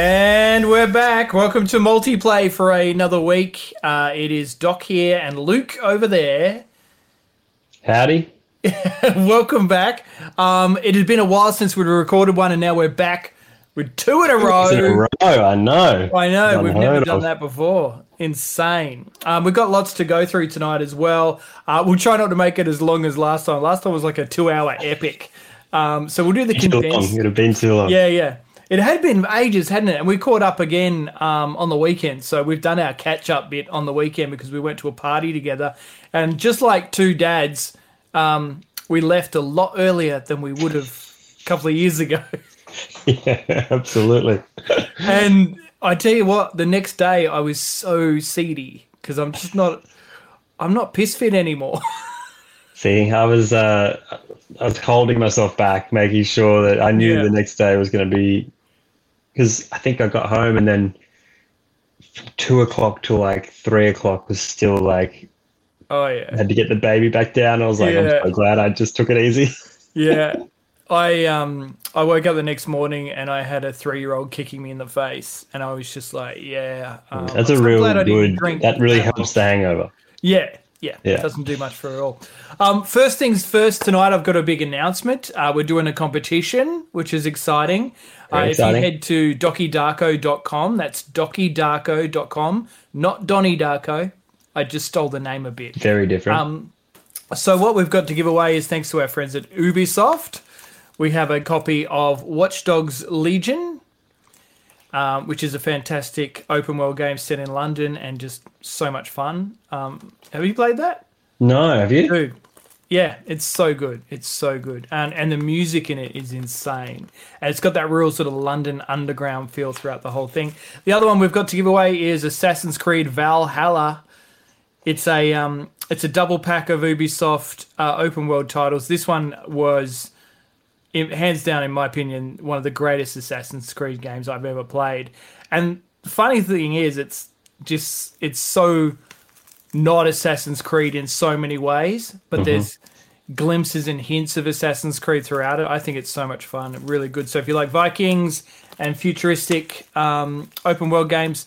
And we're back. Welcome to Multiplay for another week. Uh, it is Doc here and Luke over there. Howdy. Welcome back. Um, it has been a while since we recorded one, and now we're back with two in a row. In a row, I know. I know. We've never done of. that before. Insane. Um, we've got lots to go through tonight as well. Uh, we'll try not to make it as long as last time. Last time was like a two-hour epic. Um, so we'll do the condensed. It would have been too long. Yeah, yeah. It had been ages, hadn't it? And we caught up again um, on the weekend. So we've done our catch up bit on the weekend because we went to a party together. And just like two dads, um, we left a lot earlier than we would have a couple of years ago. Yeah, absolutely. and I tell you what, the next day I was so seedy because I'm just not, I'm not piss fit anymore. See, I was uh, I was holding myself back, making sure that I knew Yeah. the next day was going to be because I think I got home and then from two o'clock to like three o'clock was still like oh I yeah, had to get the baby back down. I was like, Yeah. I'm so glad I just took it easy. yeah. I um I woke up the next morning and I had a three year old kicking me in the face and I was just like yeah um, That's a real I good. drink That really helps the hangover. yeah yeah, Yeah. it doesn't do much for it all. Um, first things first tonight I've got a big announcement. Uh, we're doing a competition which is exciting. Uh, if exciting. you head to docydarko.com, that's docydarko.com, not Donnie Darko. I just stole the name a bit. Very different. Um, So what we've got to give away is thanks to our friends at Ubisoft. We have a copy of Watch Dogs Legion, um, which is a fantastic open world game set in London and just so much fun. Um, have you played that? no, have you? Dude, yeah, it's so good. It's so good, and and the music in it is insane. And it's got that real sort of London underground feel throughout the whole thing. The other one we've got to give away is Assassin's Creed Valhalla. It's a um, it's a double pack of Ubisoft uh, open world titles. This one was, hands down, in my opinion, one of the greatest Assassin's Creed games I've ever played. And funny thing is, it's just it's so not Assassin's Creed in so many ways, but there's glimpses and hints of Assassin's Creed throughout it. I think it's so much fun, really good. So if you like Vikings and futuristic um, open world games,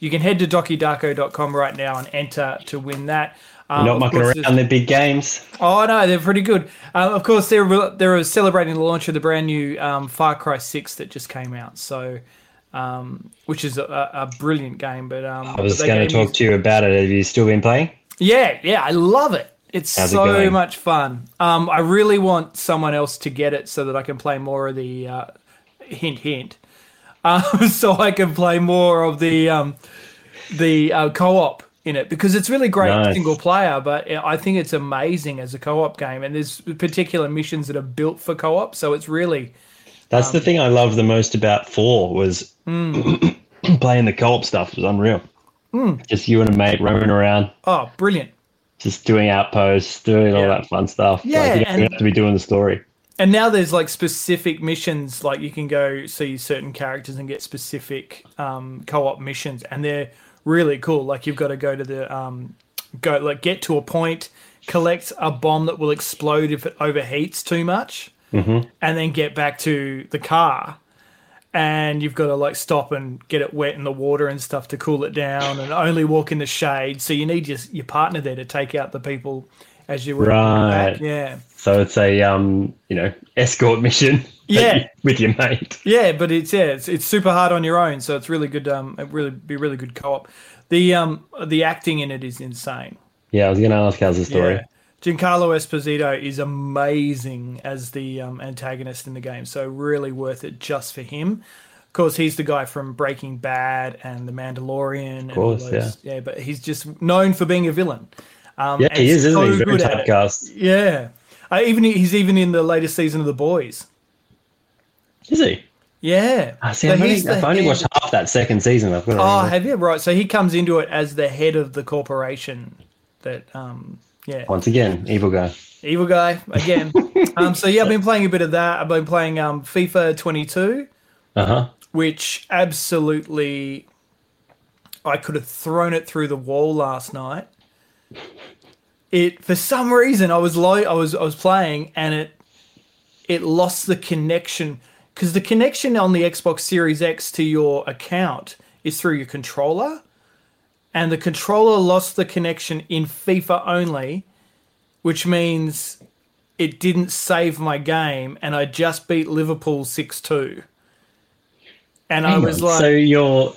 you can head to docudarko.com right now and enter to win that. Um, Not mucking around the big games. Oh no, they're pretty good. Um, of course, they're they're celebrating the launch of the brand new um, Far Cry Six that just came out. So, um, which is a, a brilliant game. But um, I was going to talk is- to you about it. Have you still been playing? Yeah, yeah, I love it. It's How's so going? much fun. Um, I really want someone else to get it so that I can play more of the uh, hint hint. Um, so I can play more of the um, the uh, co-op in it because it's really great Nice. single player, but I think it's amazing as a co-op game. And there's particular missions that are built for co-op, so it's really That's Um, the thing I loved the most about four was Hmm. playing the co-op stuff was unreal. Hmm. Just you and a mate roaming around, oh brilliant. just doing outposts, doing all that fun stuff. Yeah, like, you don't and- have to be doing the story. And now there's like specific missions, like you can go see certain characters and get specific um, co-op missions, and they're really cool. Like you've got to go to the um, go like get to a point, collect a bomb that will explode if it overheats too much, and then get back to the car. And you've got to like stop and get it wet in the water and stuff to cool it down, and only walk in the shade. So you need your your partner there to take out the people as you run Right. back. Yeah. So it's a um, you know, escort mission. Yeah. with your mate. Yeah, but it's yeah, it's, it's super hard on your own, so it's really good. Um, it really be really good co-op. The um the acting in it is insane. Yeah, I was going to ask how's the story. Yeah. Giancarlo Esposito is amazing as the um, antagonist in the game, so really worth it just for him. Of course, he's the guy from Breaking Bad and The Mandalorian. Of course, yeah. Yeah, but he's just known for being a villain. Um, Yeah, he is, isn't he? Very good at it. typecast. Yeah, uh, even he's even in the latest season of The Boys. Is he? Yeah, I see. So I've only, I've only watched half that second season. I've got to Oh, remember. have you? Right. So he comes into it as the head of the corporation that, um, yeah, Once again, evil guy. evil guy again. um, so yeah, I've been playing a bit of that. I've been playing um, FIFA 22, Uh huh. which absolutely, I could have thrown it through the wall last night. It for some reason I was low, I was I was playing and it it lost the connection because the connection on the Xbox Series X to your account is through your controller, and the controller lost the connection in FIFA only, which means it didn't save my game, and I just beat Liverpool six two. And I was on, like, so your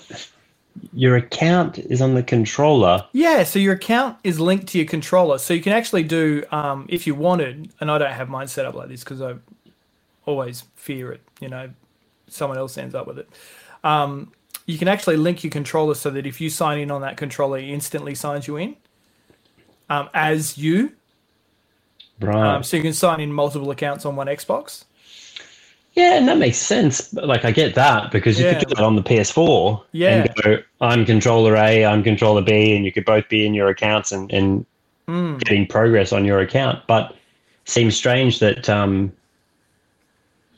your account is on the controller. Yeah, so your account is linked to your controller, so you can actually do um, if you wanted. And I don't have mine set up like this because I always fear it. You know, someone else ends up with it. Um, you can actually link your controller so that if you sign in on that controller, it instantly signs you in um, as you. Right. Um, so you can sign in multiple accounts on one Xbox. yeah, and that makes sense. But, Like I get that because you Yeah. could do that on the PS4 Yeah. and go, I'm controller A, I'm controller B, and you could both be in your accounts and, and Hmm. getting progress on your account. But seems strange that um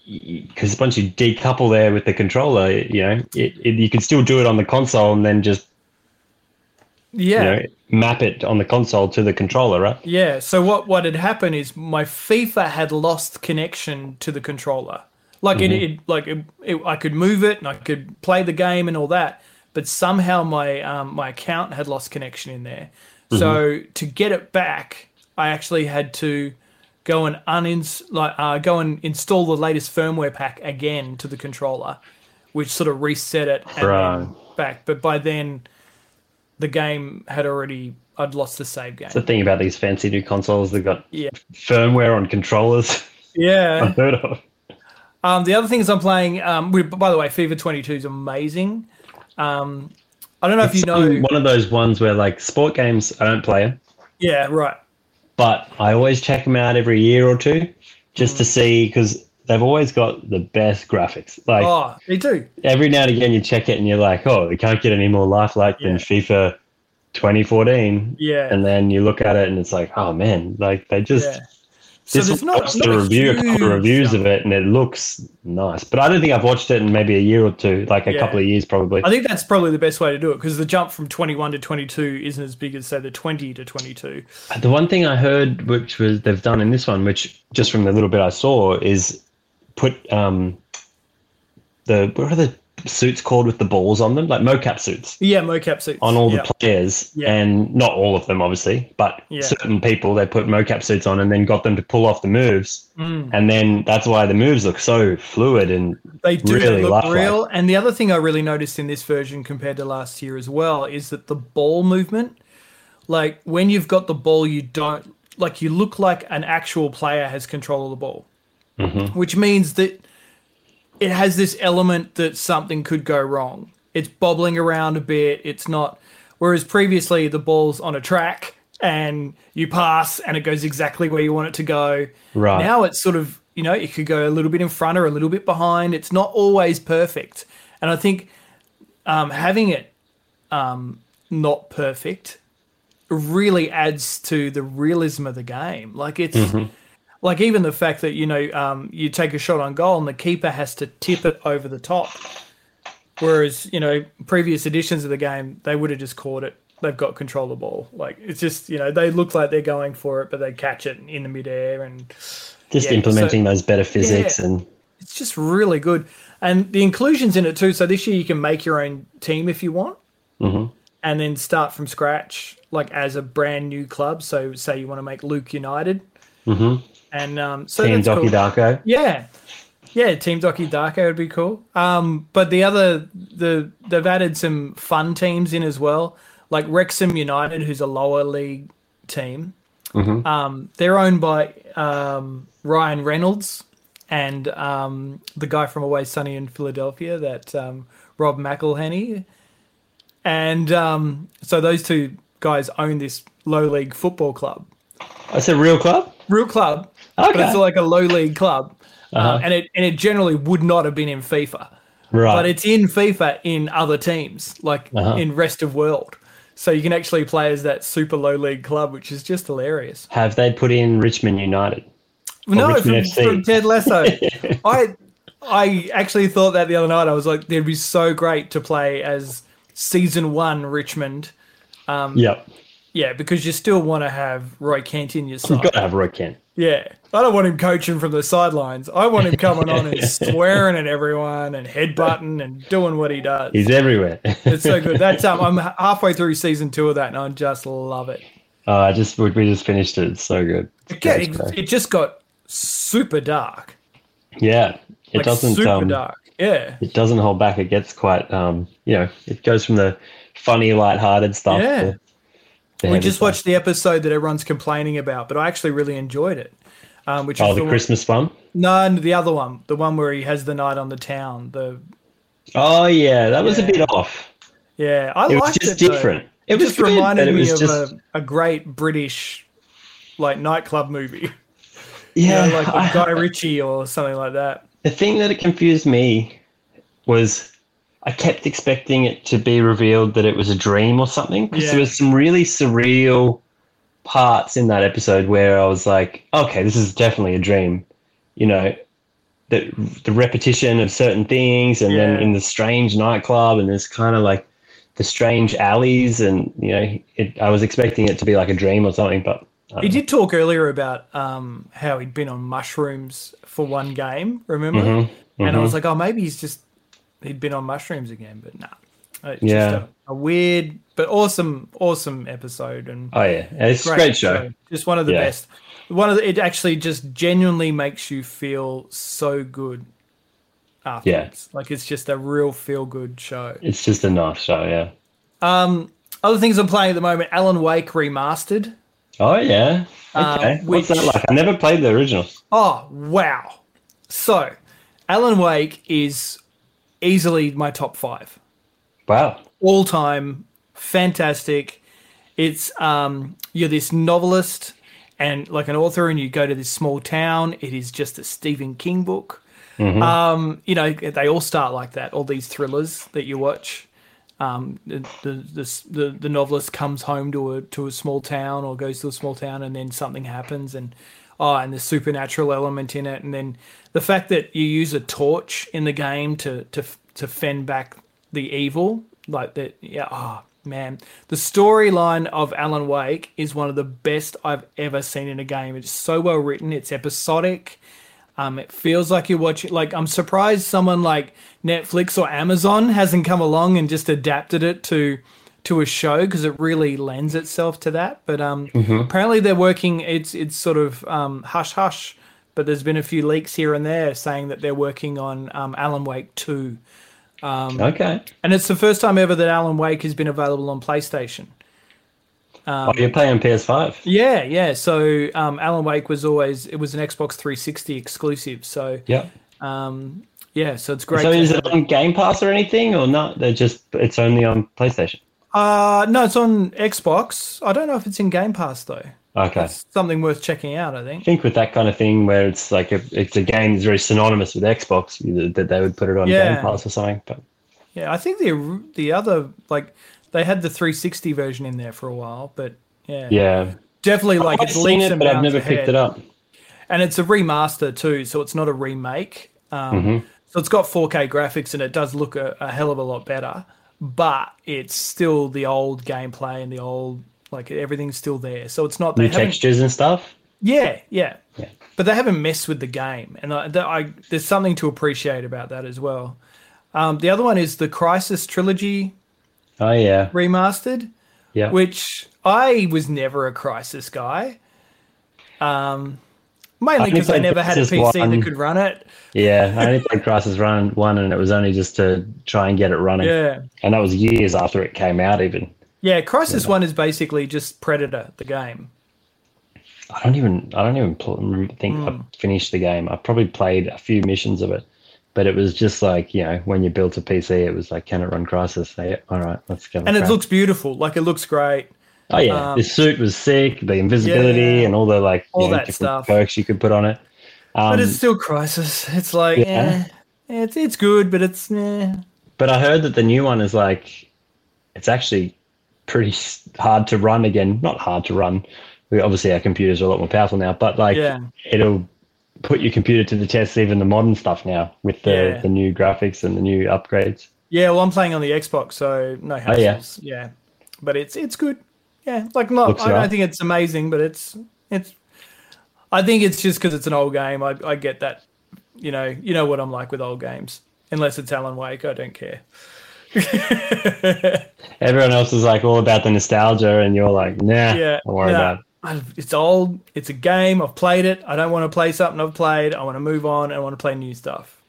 because once you decouple there with the controller, you know, it, it, you can still do it on the console and then just Yeah. you know map it on the console to the controller, right? Yeah. So what what had happened is my FIFA had lost connection to the controller. Like it, it like it, it, I could move it and I could play the game and all that, but somehow my um, my account had lost connection in there. So to get it back, I actually had to go and unins like uh, go and install the latest firmware pack again to the controller, which sort of reset it and Right. back. But by then, the game had already I'd lost the save game. The thing about these fancy new consoles, they've got Yeah. firmware on controllers. Yeah. Unheard of. Um, the other things I'm playing, um, we, by the way, FIFA 22 is amazing. Um, I don't know if you know. one of those ones where like sport games, I don't play them, Yeah, right. But I always check them out every year or two just to hmm. see because they've always got the best graphics. Like Oh, me too. every now and again, you check it and you're like, oh, it can't get any more lifelike than FIFA 2014. Yeah. And then you look at it and it's like, oh man, like they just. yeah. So This there's not, watched not the a review, a couple of reviews jump. of it, and it looks nice. But I don't think I've watched it in maybe a year or two, like a Yeah. couple of years probably. I think that's probably the best way to do it because the jump from 21 to 22 isn't as big as, say, the 20 to 22. The one thing I heard, which was they've done in this one, which just from the little bit I saw, is put um the what are the suits called with the balls on them, like mocap suits, Yeah, mocap suits. on all yeah. the players, Yeah. and not all of them, obviously, but Yeah. certain people they put mocap suits on and then got them to pull off the moves, Mm. and then that's why the moves look so fluid and They do really they look real. And the other thing I really noticed in this version compared to last year as well is that the ball movement, like when you've got the ball, you don't like you look like an actual player has control of the ball, Mm-hmm. which means that it has this element that something could go wrong. It's bobbling around a bit. It's not. Whereas previously the ball's on a track and you pass and it goes exactly where you want it to go. Right. Now it's sort of, you know, it could go a little bit in front or a little bit behind. It's not always perfect. And I think um, having it um, not perfect really adds to the realism of the game. Like it's like even the fact that you know um, you take a shot on goal and the keeper has to tip it over the top, whereas you know previous editions of the game they would have just caught it. They've got control of the ball. Like it's just you know they look like they're going for it, but they catch it in the midair and just Yeah, implementing those better physics Yeah. and it's just really good. And the inclusions in it too. So this year you can make your own team if you want, Mhm. and then start from scratch, like as a brand new club. So say you want to make Luke United, Mhm. And um, so Team Doki cool. Darko. Yeah, yeah, Team Doki Darko would be cool. Um, but the other the they've added some fun teams in as well, like Wrexham United, who's a lower league team. Um, they're owned by um, Ryan Reynolds and um, the guy from Always Sunny in Philadelphia, that um, Rob McElhenney, and um, so those two guys own this low league football club, That's a real club. real club, but it's like a low league club, Uh-huh. uh, and it and it generally would not have been in FIFA, Right. but it's in FIFA in other teams, like Uh-huh. in rest of world. So you can actually play as that super low league club, which is just hilarious. Have they put in Richmond United? No, Richmond from, from Ted Lasso. I I actually thought that the other night. I was like, it'd be so great to play as season one Richmond Yep. Yeah, because you still want to have Roy Kent in your side. You've got to have Roy Kent. Yeah, I don't want him coaching from the sidelines. I want him coming on and swearing at everyone and headbutting and doing what he does. He's everywhere. It's so good. That's um, I'm halfway through season two of that, and I just love it. Oh, I just we just finished it. It's so good. Yeah, it, it just got super dark. yeah, it Like doesn't. super Um, dark. Yeah, it doesn't hold back. It gets quite. Um, you know, it goes from the funny, light-hearted stuff. Yeah. To we just watched the episode that everyone's complaining about, but I actually really enjoyed it. Um, which Oh, is the the Christmas one. one, no, no, the other one, the one where he has the night on the town. The Oh yeah, that was Yeah. a bit off. yeah, I It was liked just it. though. different. It It was just good, reminded it me was of just a, a great British like nightclub movie. yeah. you know, like I- Guy Ritchie or something like that. the thing that it confused me was I kept expecting it to be revealed that it was a dream or something because Yeah. there was some really surreal parts in that episode where I was like, okay, this is definitely a dream. You know, the the repetition of certain things, and Yeah. then in the strange nightclub, and there's kind of like the strange alleys, and you know, it, I was expecting it to be like a dream or something, but He did talk earlier about um, how he'd been on mushrooms for one game, remember? Mhm, And I mhm. was like, oh, maybe he's just he'd been on mushrooms again, but nah. It's Yeah. just a, a weird but awesome, awesome episode and oh yeah, it's a great show. Just one of the Yeah. best. One of the, it actually just genuinely makes you feel so good afterwards. Like it's just a real feel good show. It's just a nice show, yeah. Um, other things I'm playing at the moment: Alan Wake remastered. Oh yeah. Uh, Okay. What's which- that like? I never played the original. Oh wow! So, Alan Wake is easily my top five Wow. all time. Fantastic. It's um, you're this novelist and like an author, and you go to this small town. It is just a Stephen King book. Um, you know, they all start like that. All these thrillers that you watch. Um, the, the the the the novelist comes home to a to a small town or goes to a small town, and then something happens, and oh, and the supernatural element in it, and then the fact that you use a torch in the game to to to fend back the evil, like that. Yeah, oh man, the storyline of Alan Wake is one of the best I've ever seen in a game. It's so well written. It's episodic. Um, it feels like you're watching. Like I'm surprised someone like Netflix or Amazon hasn't come along and just adapted it to to a show because it really lends itself to that. But um, apparently they're working. It's it's sort of um, hush hush. But there's been a few leaks here and there saying that they're working on um, Alan Wake two, Okay. and it's the first time ever that Alan Wake has been available on PlayStation. oh, you're playing PS5. Yeah, yeah. So um, Alan Wake was always it was an Xbox 360 exclusive. So Yeah. um, yeah, so it's great. So is it on Game Pass or anything, or not? They're just it's only on PlayStation. Uh, no, it's on Xbox. I don't know if it's in Game Pass though. Okay. It's something worth checking out. I think. I think. think with that kind of thing where it's like a, it's a game that's very synonymous with Xbox, that they would put it on Yeah. Game Pass or something. But Yeah, I think the the other like they had the 360 version in there for a while, but yeah, yeah, definitely like I've it's seen it, but I've never ahead. picked it up. and it's a remaster too, so it's not a remake. Um, Mm-hmm. So it's got 4K graphics and it does look a, a hell of a lot better, but it's still the old gameplay and the old like everything's still there. So it's not New textures and stuff. Yeah, yeah, Yeah. But they haven't messed with the game, and I, I there's something to appreciate about that as well. Um, the other one is the Crysis trilogy Oh yeah, remastered, yeah. which I was never a Crysis guy. Um, mainly because I never had a PC one. that could run it. Yeah, I only played Crysis Run one, and it was only just to try and get it running. Yeah, And that was years after it came out. Even yeah. Crysis One is basically just Predator, the game. I don't even I don't even think Hmm. I finished the game. I probably played a few missions of it, but it was just like you know when you built a PC, it was like can it run Crysis? Say, all right, let's go. And it looks beautiful. Like it looks great. Oh yeah, um, the suit was sick, the invisibility Yeah. and all the like All know, that different stuff. perks you could put on it. Um, But it's still Crysis. It's like, Yeah. eh, it's it's good, but it's eh. But I heard that the new one is like, it's actually pretty hard to run again. Not hard to run. We obviously our computers are a lot more powerful now, but like Yeah. it'll put your computer to the test, even the modern stuff now with the, Yeah. the new graphics and the new upgrades. Yeah, well, I'm playing on the Xbox, so no hassles. Oh, yeah. yeah. but it's it's good. Yeah, like not. Looks I don't right. think it's amazing, but it's it's. I think it's just because it's an old game. I I get that. You know, you know what I'm like with old games. Unless it's Alan Wake, I don't care. Everyone else is like all about the nostalgia, and you're like, nah, Yeah, don't worry nah. about it. I've- It's old. It's a game. I've played it. I don't want to play something I've played. I want to move on. I want to play new stuff.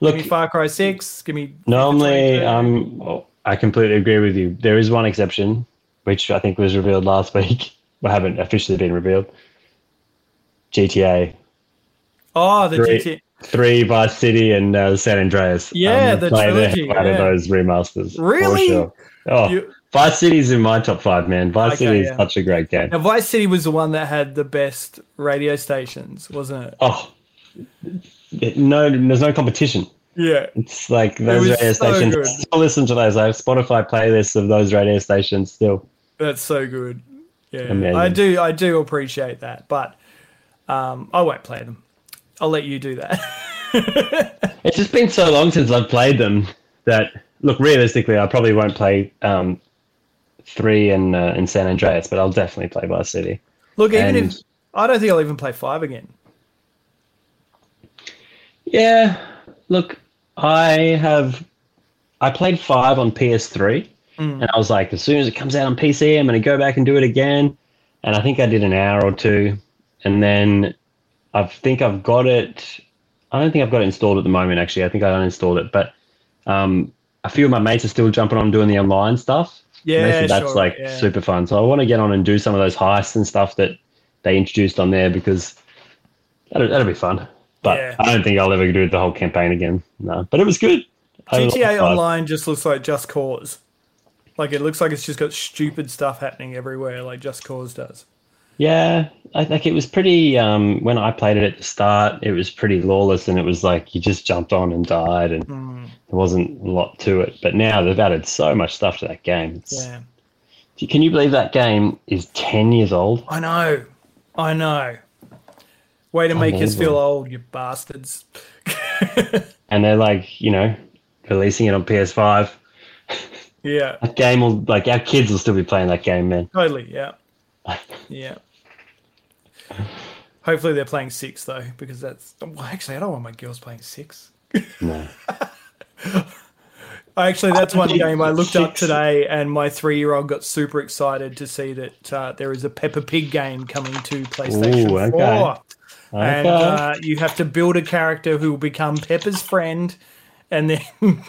Look, Give me Far Cry Six. Give me. normally, 22. um, oh, I completely agree with you. There is one exception, which I think was revealed last week. Well, haven't officially been revealed. GTA oh, the Three. GTA. three, Vice City, and uh, San Andreas. Yeah, I'm the trilogy, out of those remasters. Really? sure. Oh, You- Vice City's in my top five, man. Vice Okay, City is yeah. such a great game. Now, Vice City was the one that had the best radio stations, wasn't it? Oh, no, there's no competition. Yeah. It's like those radio so stations. good. I still listen to those. I have Spotify playlists of those radio stations still. That's so good. Yeah, Amazing. I do. I do appreciate that, but um, I won't play them. I'll let you do that. It's just been so long since I've played them that look realistically, I probably won't play um, three and uh, in San Andreas, but I'll definitely play Vice City. Look, even And- if I don't think I'll even play five again. Yeah, look, I have. I played five on PS3, and I was like, as soon as it comes out on PC, I'm going to go back and do it again. And I think I did an hour or two, and then I think I've got it. I don't think I've got it installed at the moment. Actually, I think I uninstalled it, but um, a few of my mates are still jumping on doing the online stuff. Yeah, that's sure, like yeah. super fun. So I want to get on and do some of those heists and stuff that they introduced on there because that'll, that'll be fun. But Yeah. I don't think I'll ever do the whole campaign again. No, but it was good. I had a lot of GTA. Online just looks like Just Cause. Like it looks like it's just got stupid stuff happening everywhere, like Just Cause does. Yeah, I think it was pretty. Um, when I played it at the start, it was pretty lawless, and it was like you just jumped on and died, and Hmm. there wasn't a lot to it. But now they've added so much stuff to that game. It's, Yeah, Can you believe that game is ten years old? I know, I know. Way to make us feel old, you bastards. and they're like, you know, releasing it on PS5. Yeah, That game will like our kids will still be playing that game, man. totally. Yeah, yeah. Hopefully they're playing six though, because that's well, actually I don't want my girls playing six. No. Actually, that's one game I looked up today, and my three-year-old got super excited to see that uh, there is a Peppa Pig game coming to PlayStation Ooh, okay. Four, and uh, you have to build a character who will become Peppa's friend, and then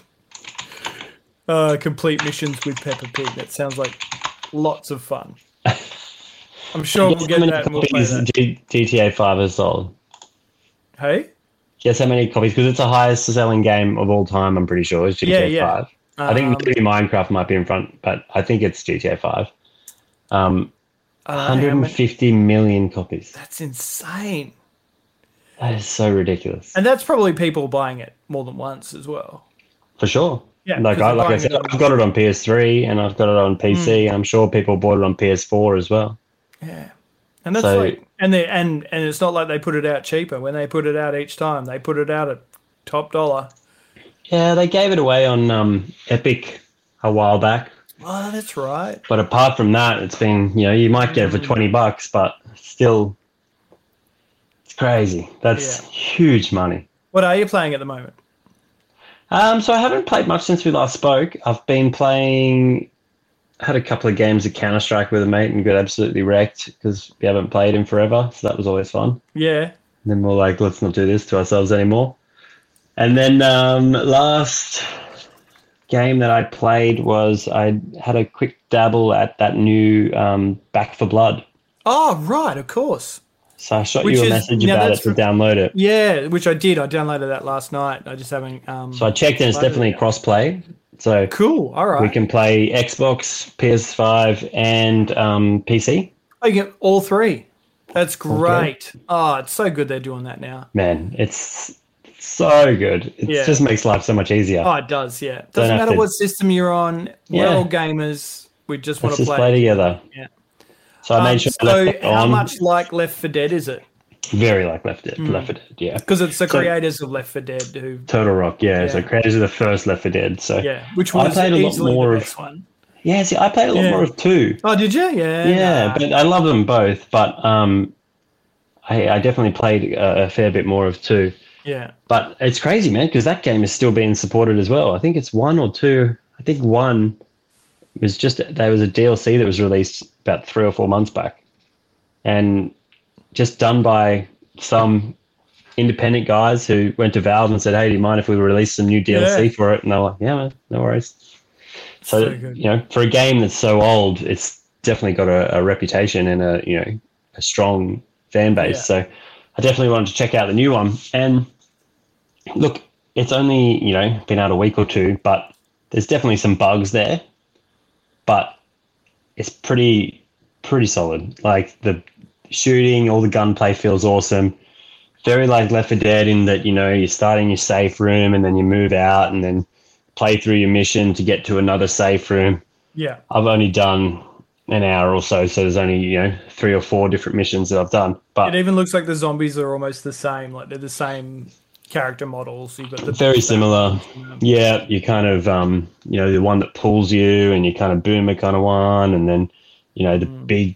uh, complete missions with Peppa Pig. That sounds like lots of fun. I'm sure we'll get how many that we'll copies that. G- GTA Five has sold? Hey, Guess how many copies? Because it's the highest selling game of all time. I'm pretty sure it's GTA Yeah, yeah. Five. I think Um, maybe Minecraft might be in front, but I think it's GTA Five. Um, I don't know how many- 150 million copies. That's insane, That is so ridiculous. and that's probably people buying it more than once as well. For sure. Yeah, like 'cause I, like I said, I've got it on PS3 and I've got it on PC, and I'm sure people bought it on PS4 as well. Yeah. And that's So- like and they and and it's not like they put it out cheaper. When they put it out each time, they put it out at top dollar. Yeah, they gave it away on um, Epic a while back, Oh, that's right. but apart from that, it's been you know you might get it for Hmm. twenty bucks, but still, it's crazy. That's Yeah. huge money. What are you playing at the moment? Um, so I haven't played much since we last spoke. I've been playing, had a couple of games of Counter Strike with a mate and got absolutely wrecked because we haven't played in forever. So that was always fun. Yeah. And then we're like, let's not do this to ourselves anymore. And then um, last game that I played was I had a quick dabble at that new um, Back 4 Blood. Oh, right, of course. So I shot Which you a is- message about it to download it. Yeah, which I did. I downloaded that last night. I just haven't. Um, So I checked and it's it definitely yet. cross-play. So cool. All right. we can play Xbox, PS5, and um, PC. oh, you get all three. That's great. Oh, it's so good they're doing that now. Man, it's so good. It Yeah. just makes life so much easier. Oh, it does. Yeah. Doesn't matter to- what system you're on. We're Yeah. all gamers. We just want Let's to just play. play together. Yeah. So I Um, made sure so, how much like Left 4 Dead is it? Very like Left 4 Dead. Hmm. Left 4 Dead, yeah. Because it's the So- creators of Left 4 Dead who, Turtle Rock, yeah. So Yeah. creators of the first Left 4 Dead. So yeah, which I played a lot more of- one. Yeah, see, I played a lot Yeah. more of two. Oh, did you? Yeah. Yeah, nah. but I love them both. But um, I, I definitely played a, a fair bit more of two. yeah. But it's crazy, man, because that game is still being supported as well. I think it's one or two. I think one was just there was a DLC that was released about three or four months back, and just done by some independent guys who went to Valve and said, "Hey, do you mind if we release some new DLC Yeah. for it?" And they're like, "Yeah, man, no worries." So, So you know, for a game that's so old, it's definitely got a, a reputation and a you know a strong fan base. Yeah. So I definitely wanted to check out the new one. And look, it's only you know been out a week or two, but there's definitely some bugs there. But it's pretty pretty solid. Like the shooting, all the gunplay feels awesome. Very like Left 4 Dead in that you know you're starting your safe room and then you move out and then play through your mission to get to another safe room. Yeah. I've only done an hour or so, so there's only you know three or four different missions that I've done. But It even looks like the zombies are almost the same. Like they're the same character models. You've got the very similar. Yeah, you kind of um, you know the one that pulls you, and you kind of boomer kind of one, and then you know the big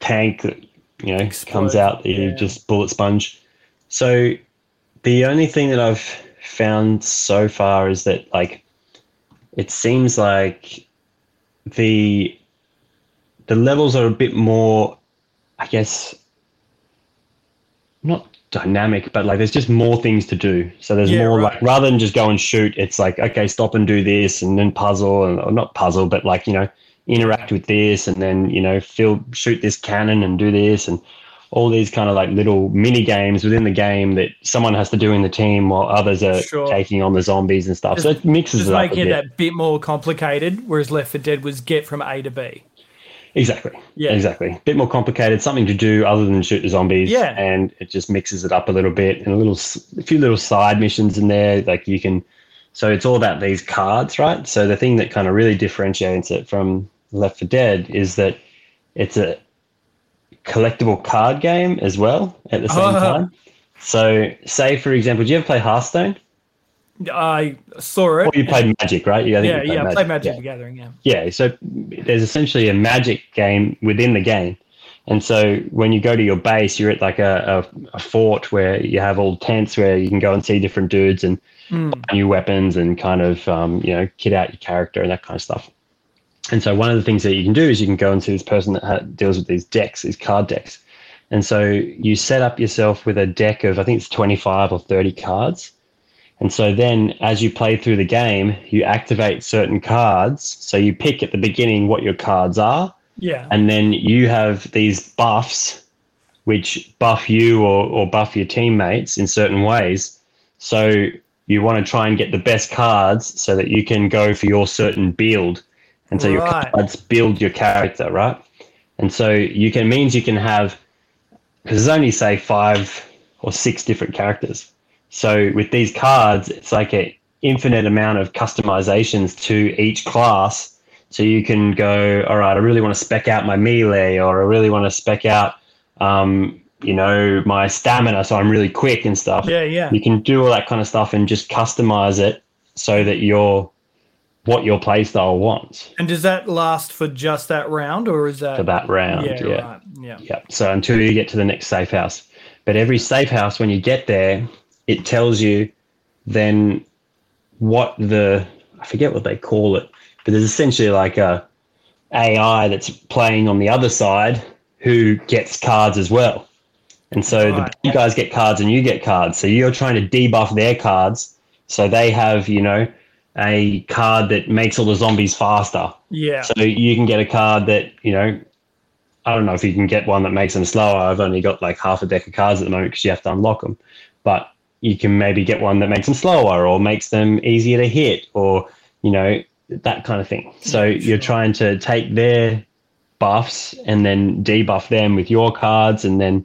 tank that you know Explodes, comes out that you yeah. just bullet sponge. So the only thing that I've found so far is that like it seems like the the levels are a bit more, I guess, not dynamic, but like there's just more things to do. So there's Yeah, more right. like rather than just go and shoot, it's like okay, stop and do this, and then puzzle, and or not puzzle, but like you know interact with this, and then you know fill shoot this cannon and do this, and all these kind of like little mini games within the game that someone has to do in the team while others are Sure. taking on the zombies and stuff. so it mixes Just it up a making it bit. that bit more complicated, whereas Left 4 Dead was get from A to B. Exactly. Yeah. Exactly. Bit more complicated, something to do other than shoot the zombies. Yeah. And it just mixes it up a little bit and a little, a few little side missions in there. Like you can, so it's all about these cards, right? So the thing that kind of really differentiates it from Left 4 Dead is that it's a collectible card game as well at the same Oh. time. So, say for example, do you ever play Hearthstone? I saw it. Or you played Magic, right? You, I think yeah, you yeah. I played Magic Yeah. the Gathering. Yeah. Yeah, so there's essentially a magic game within the game. And so when you go to your base, you're at like a, a, a fort where you have all tents where you can go and see different dudes and Mm. new weapons and kind of, um, you know, kit out your character and that kind of stuff. And so one of the things that you can do is you can go and see this person that ha- deals with these decks, these card decks. And so you set up yourself with a deck of, I think it's 25 or 30 cards. And so then as you play through the game, you activate certain cards. So you pick at the beginning what your cards are, Yeah. and then you have these buffs which buff you or, or buff your teammates in certain ways. So you want to try and get the best cards so that you can go for your certain build. And so your Right. cards build your character, right? And so you can means you can have because there's only say five or six different characters. So with these cards, it's like an infinite amount of customizations to each class. So you can go, all right, I really want to spec out my melee, or I really want to spec out, um, you know, my stamina, so I'm really quick and stuff. Yeah. Yeah. You can do all that kind of stuff and just customize it so that you're what your playstyle wants And does that last for just that round, or is that for that round. Yeah. yeah. Right. Yeah. Yeah. So until you get to the next safe house. But every safe house, when you get there, it tells you then what the I forget what they call it, but there's essentially like a AI that's playing on the other side who gets cards as well. And so Right. the bad guys get cards and you get cards. So you're trying to debuff their cards so they have, you know, a card that makes all the zombies faster. Yeah. So you can get a card that, you know, I don't know if you can get one that makes them slower. I've only got like half a deck of cards at the moment because you have to unlock them. But you can maybe get one that makes them slower or makes them easier to hit or, you know, that kind of thing. So Yeah, you're trying to take their buffs and then debuff them with your cards and then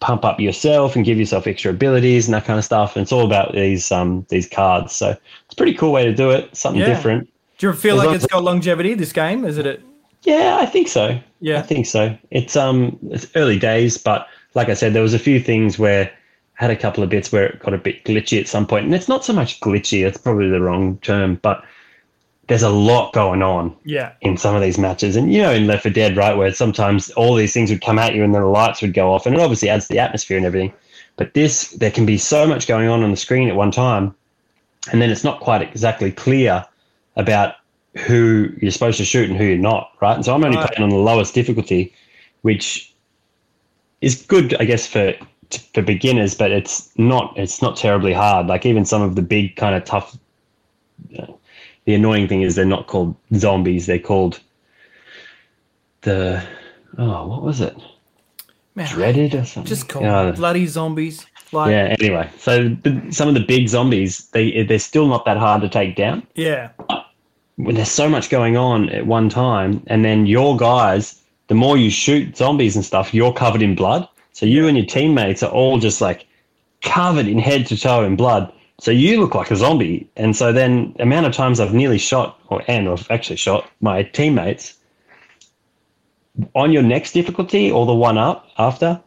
pump up yourself and give yourself extra abilities and that kind of stuff. And it's all about these um these cards. So it's a pretty cool way to do it. Something Yeah. different. Do you feel As like it's got longevity? This game is it? A, Yeah, I think so. Yeah i think so. It's um it's early days, but like I said, there was a few things where had a couple of bits where it got a bit glitchy at some point, and it's not so much glitchy. It's probably the wrong term, but there's a lot going on Yeah. in some of these matches. And you know, in Left 4 Dead, right, where sometimes all these things would come at you and then the lights would go off, and it obviously adds to the atmosphere and everything. But this, there can be so much going on on the screen at one time, and then it's not quite exactly clear about who you're supposed to shoot and who you're not, right? And so I'm only Right. playing on the lowest difficulty, which is good, I guess, for for beginners, but it's not it's not terribly hard. Like even some of the big kind of tough. uh, the annoying thing is they're not called zombies; they're called the oh, what was it? Man, Dreaded or something? just call bloody zombies. Like, yeah. yeah. Anyway, so the, some of the big zombies, they they're still not that hard to take down. Yeah. When there's so much going on at one time, and then your guys, the more you shoot zombies and stuff, you're covered in blood. So you and your teammates are all just like covered in head to toe in blood. So you look like a zombie. And so then the amount of times I've nearly shot or and I've actually shot my teammates on your next difficulty or the one up after,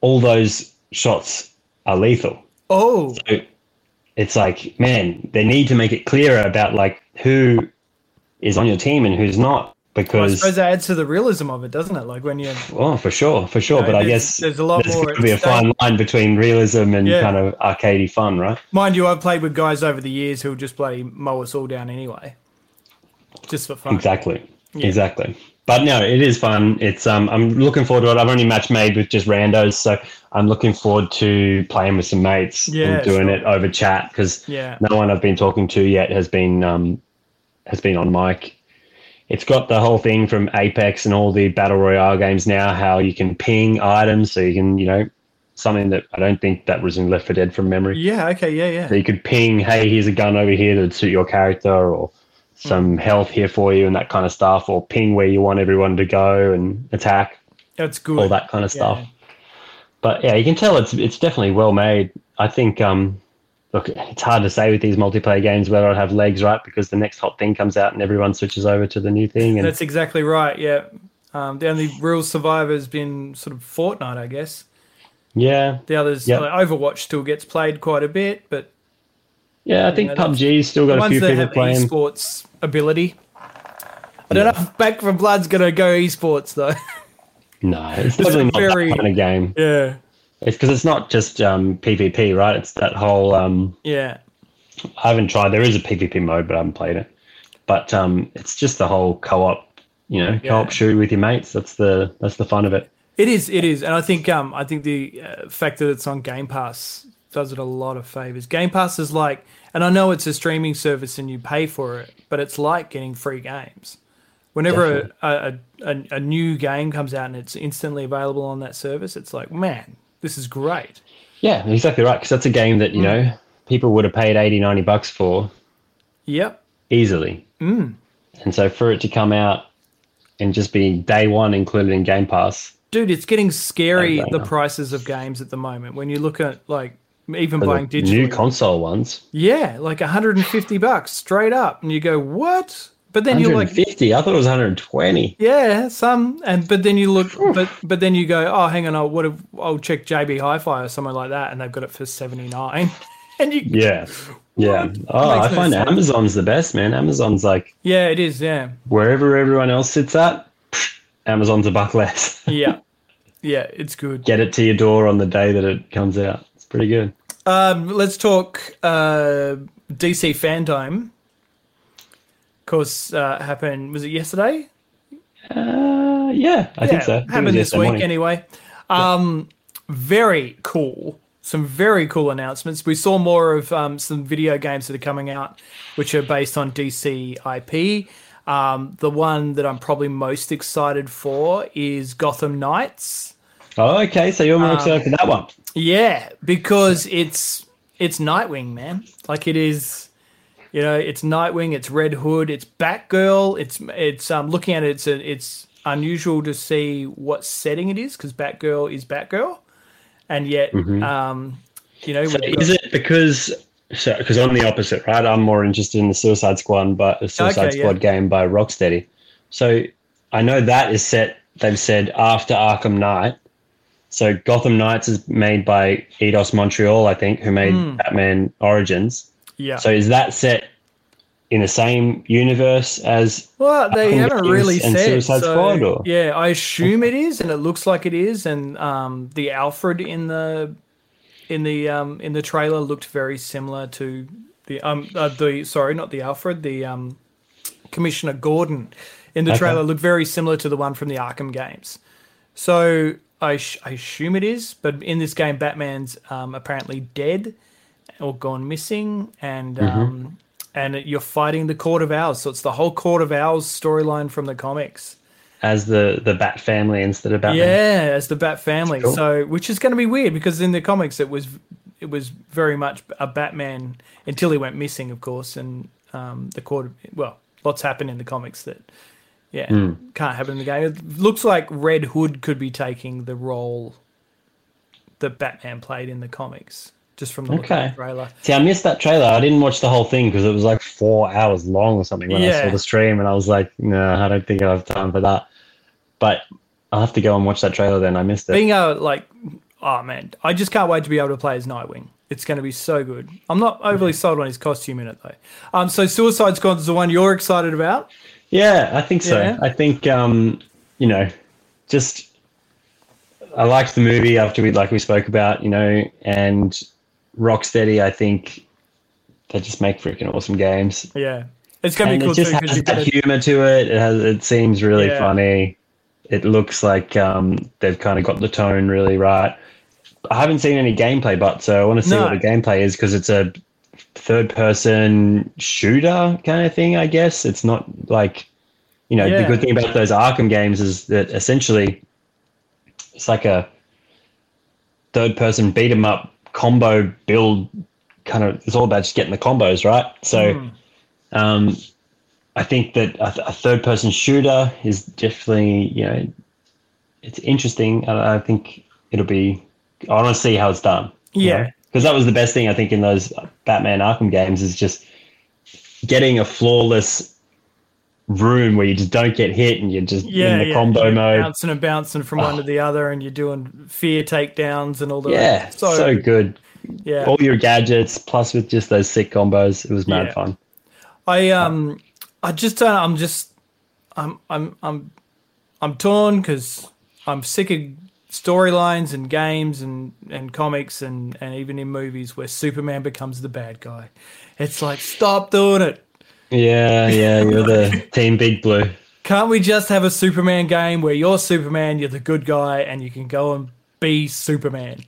all those shots are lethal. Oh, So it's like, man, they need to make it clearer about like who is on your team and who's not I because suppose that adds to the realism of it, doesn't it? Like when you, oh, for sure, for sure. You know, but I guess there's a lot more going to be a fine line between realism and Yeah. kind of arcadey fun, right? mind you, I've played with guys over the years who'll just bloody mow us all down anyway, just for fun. Exactly, Yeah. exactly. But no, it is fun. It's um, I'm looking forward to it. I've only match made with just randos, so I'm looking forward to playing with some mates Yeah, and doing sure. it over chat because Yeah. no one I've been talking to yet has been um, has been on mic. It's got the whole thing from Apex and all the battle royale games now, how you can ping items, so you can you know something that I don't think that was in Left 4 Dead from memory. Yeah. Okay. Yeah. Yeah. So you could ping, hey, here's a gun over here that would suit your character, or some health here for you, and that kind of stuff, or ping where you want everyone to go and attack, That's good. all that kind of stuff. Yeah. But yeah, you can tell it's it's definitely well made. I think um, look, it's hard to say with these multiplayer games whether it have legs, right? Because the next hot thing comes out and everyone switches over to the new thing, and That's exactly right. Yeah. Um, the only real survivor's been sort of Fortnite, I guess. yeah, The others, Yep. like Overwatch, still gets played quite a bit, but yeah, I think Yeah, that's- PUBG's still got a ones few that people have playing. esports ability. I don't know if Back 4 Blood's gonna go esports though. No, it's definitely not very- that kind of game. yeah. It's because it's not just um, PvP, right? It's that whole um, Yeah. I haven't tried. There is a PvP mode, but I haven't played it. But um, it's just the whole co-op, you know, co-op shoot with your mates. That's the that's the fun of it. It is, it is, and I think um, I think the uh, fact that it's on Game Pass does it a lot of favors. Game Pass is like, and I know it's a streaming service and you pay for it, but it's like getting free games. Whenever a, a, a, a new game comes out and it's instantly available on that service, it's like, man, this is great. Yeah, exactly right. Because that's a game that you Hmm. know people would have paid 80, 90 bucks for Yep. easily. Mm. And so for it to come out and just be day one included in Game Pass, Dude, it's getting scary the prices of games at the moment. When you look at like even for buying the digitally, new console ones, yeah, like 150 bucks straight up, and you go, what? But then you're like, fifty. I thought it was 120. Yeah, some, and but then you look, but but then you go, oh, hang on, I'll what if I'll check JB Hi-Fi or somewhere like that, and they've got it for seventy nine, and you, Yeah, yeah. Oh, I no find sense. Amazon's the best, man. Amazon's like yeah, it is, yeah, wherever everyone else sits at, Amazon's a buck less. yeah, yeah, it's good. Get it to your door on the day that it comes out. It's pretty good. Um, let's talk uh, DC Fandom. Course, uh, happened. Was it yesterday? Uh, yeah, I think so. I think it Happened this week morning. anyway. Um, very cool. Some very cool announcements. We saw more of um, some video games that are coming out, which are based on DC IP. Um, the one that I'm probably most excited for is Gotham Knights. Oh, okay. So you're more Um, excited for that one. Yeah, because it's it's Nightwing, man. Like it is, you know, it's Nightwing, it's Red Hood, it's Batgirl. It's it's um looking at it, it's a, it's unusual to see what setting it is because Batgirl is Batgirl, and yet um you know Mm-hmm. So we've got- is it because so because I'm the opposite, right? I'm more interested in the Suicide Squad, but the Suicide Okay, yeah. Squad game by Rocksteady. So I know that is set. They've said after Arkham Knight. So Gotham Knights is made by Eidos Montreal, I think, who made Hmm. Batman Origins. Yeah So is that set in the same universe as Well, they haven't really and said. Suicide so, Squad, or- Yeah, I assume it is, and it looks like it is. And um, the Alfred in the in the um, in the trailer looked very similar to the um uh, the sorry, not the Alfred, the um, Commissioner Gordon in the Okay. trailer looked very similar to the one from the Arkham games. So I, sh- I assume it is, but in this game, Batman's um, apparently dead or gone missing, and Mm-hmm. um, and you're fighting the Court of Owls. So it's the whole Court of Owls storyline from the comics. as the the Bat family instead of Batman. Yeah, as the Bat family. Cool. So which is going to be weird because in the comics it was it was very much a Batman until he went missing, of course, and um, the Court. Of, well, lots happened in the comics that. Yeah, Hmm. can't happen in the game. It looks like Red Hood could be taking the role that Batman played in the comics, just from the Okay. trailer. See, I missed that trailer. I didn't watch the whole thing because it was like four hours long or something when I saw the stream, and I was like, no, I don't think I have time for that. But I'll have to go and watch that trailer then. I missed it. Being a like, oh man, I just can't wait to be able to play as Nightwing. It's going to be so good. I'm not overly sold on his costume in it though. Um, so Suicide Squad is the one you're excited about. Yeah, I think so. Yeah. I think um, you know, just I liked the movie after we like we spoke about, you know, and Rocksteady. I think they just make freaking awesome games, Yeah, it's going to and be cool it just too has that get a, humor to it. It has. It seems really Yeah. funny. It looks like um, they've kind of got the tone really right. I haven't seen any gameplay, but so I want to see No. what the gameplay is because it's a third-person shooter kind of thing. I guess it's not like you know the good thing about those Arkham games is that essentially it's like a third-person beat 'em up combo build. Kind of, it's all about just getting the combos right. So. Hmm. Um, I think that a, a third-person shooter is definitely, you know, it's interesting. and I think it'll be. I want to see how it's done. Yeah. because that was the best thing I think in those Batman Arkham games is just getting a flawless room where you just don't get hit and you're just yeah, in the yeah, combo you're mode. bouncing and bouncing from one to the other, and you're doing fear takedowns and all the Yeah, so, good. yeah. All your gadgets plus with just those sick combos, it was mad Yeah. fun. I um I just don't I'm just I'm I'm I'm I'm torn because I'm sick of storylines and games and and comics and and even in movies where Superman becomes the bad guy. It's like stop doing it. Yeah, yeah, you're the team Big Blue. Can't we just have a Superman game where you're Superman, you're the good guy, and you can go and be Superman?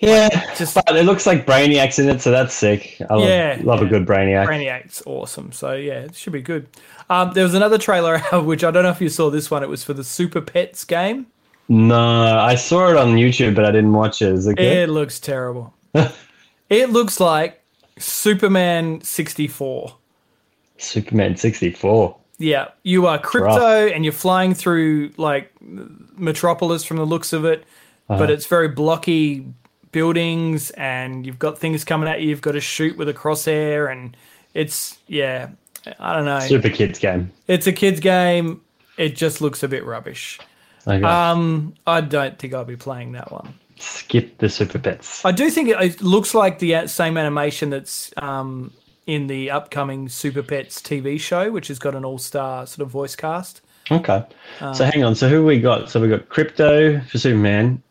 Yeah, just- but it looks like Brainiac's in it, so that's sick. I love, Yeah, love a yeah. good Brainiac. Brainiac's awesome. So yeah, it should be good. Um, there was another trailer out, which I don't know if you saw this one. It was for the Super Pets game. No, I saw it on YouTube, but I didn't watch it. Is it good? It looks terrible. it looks like Superman 64. Superman 64. Yeah, you are Krypto and you're flying through like Metropolis from the looks of it, Uh-huh. but it's very blocky buildings and you've got things coming at you. You've got to shoot with a crosshair and it's yeah, I don't know. Super Kids game. It's a kids game. It just looks a bit rubbish. Okay. Um, I don't think I'll be playing that one. Skip the Super Pets. I do think it, it looks like the same animation that's um, in the upcoming Super Pets TV show, which has got an all-star sort of voice cast. Okay. Um, so hang on. So who we got? So we got Krypto for Superman.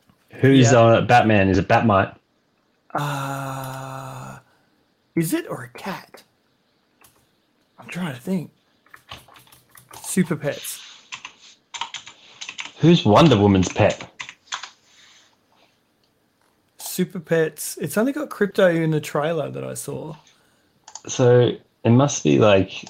Who's Yeah. uh, Batman? Is it Bat-Mite? Uh, is it or a cat? I'm trying to think. Super Pets. Who's Wonder Woman's pet? Super Pets. It's only got Krypto in the trailer that I saw. So it must be like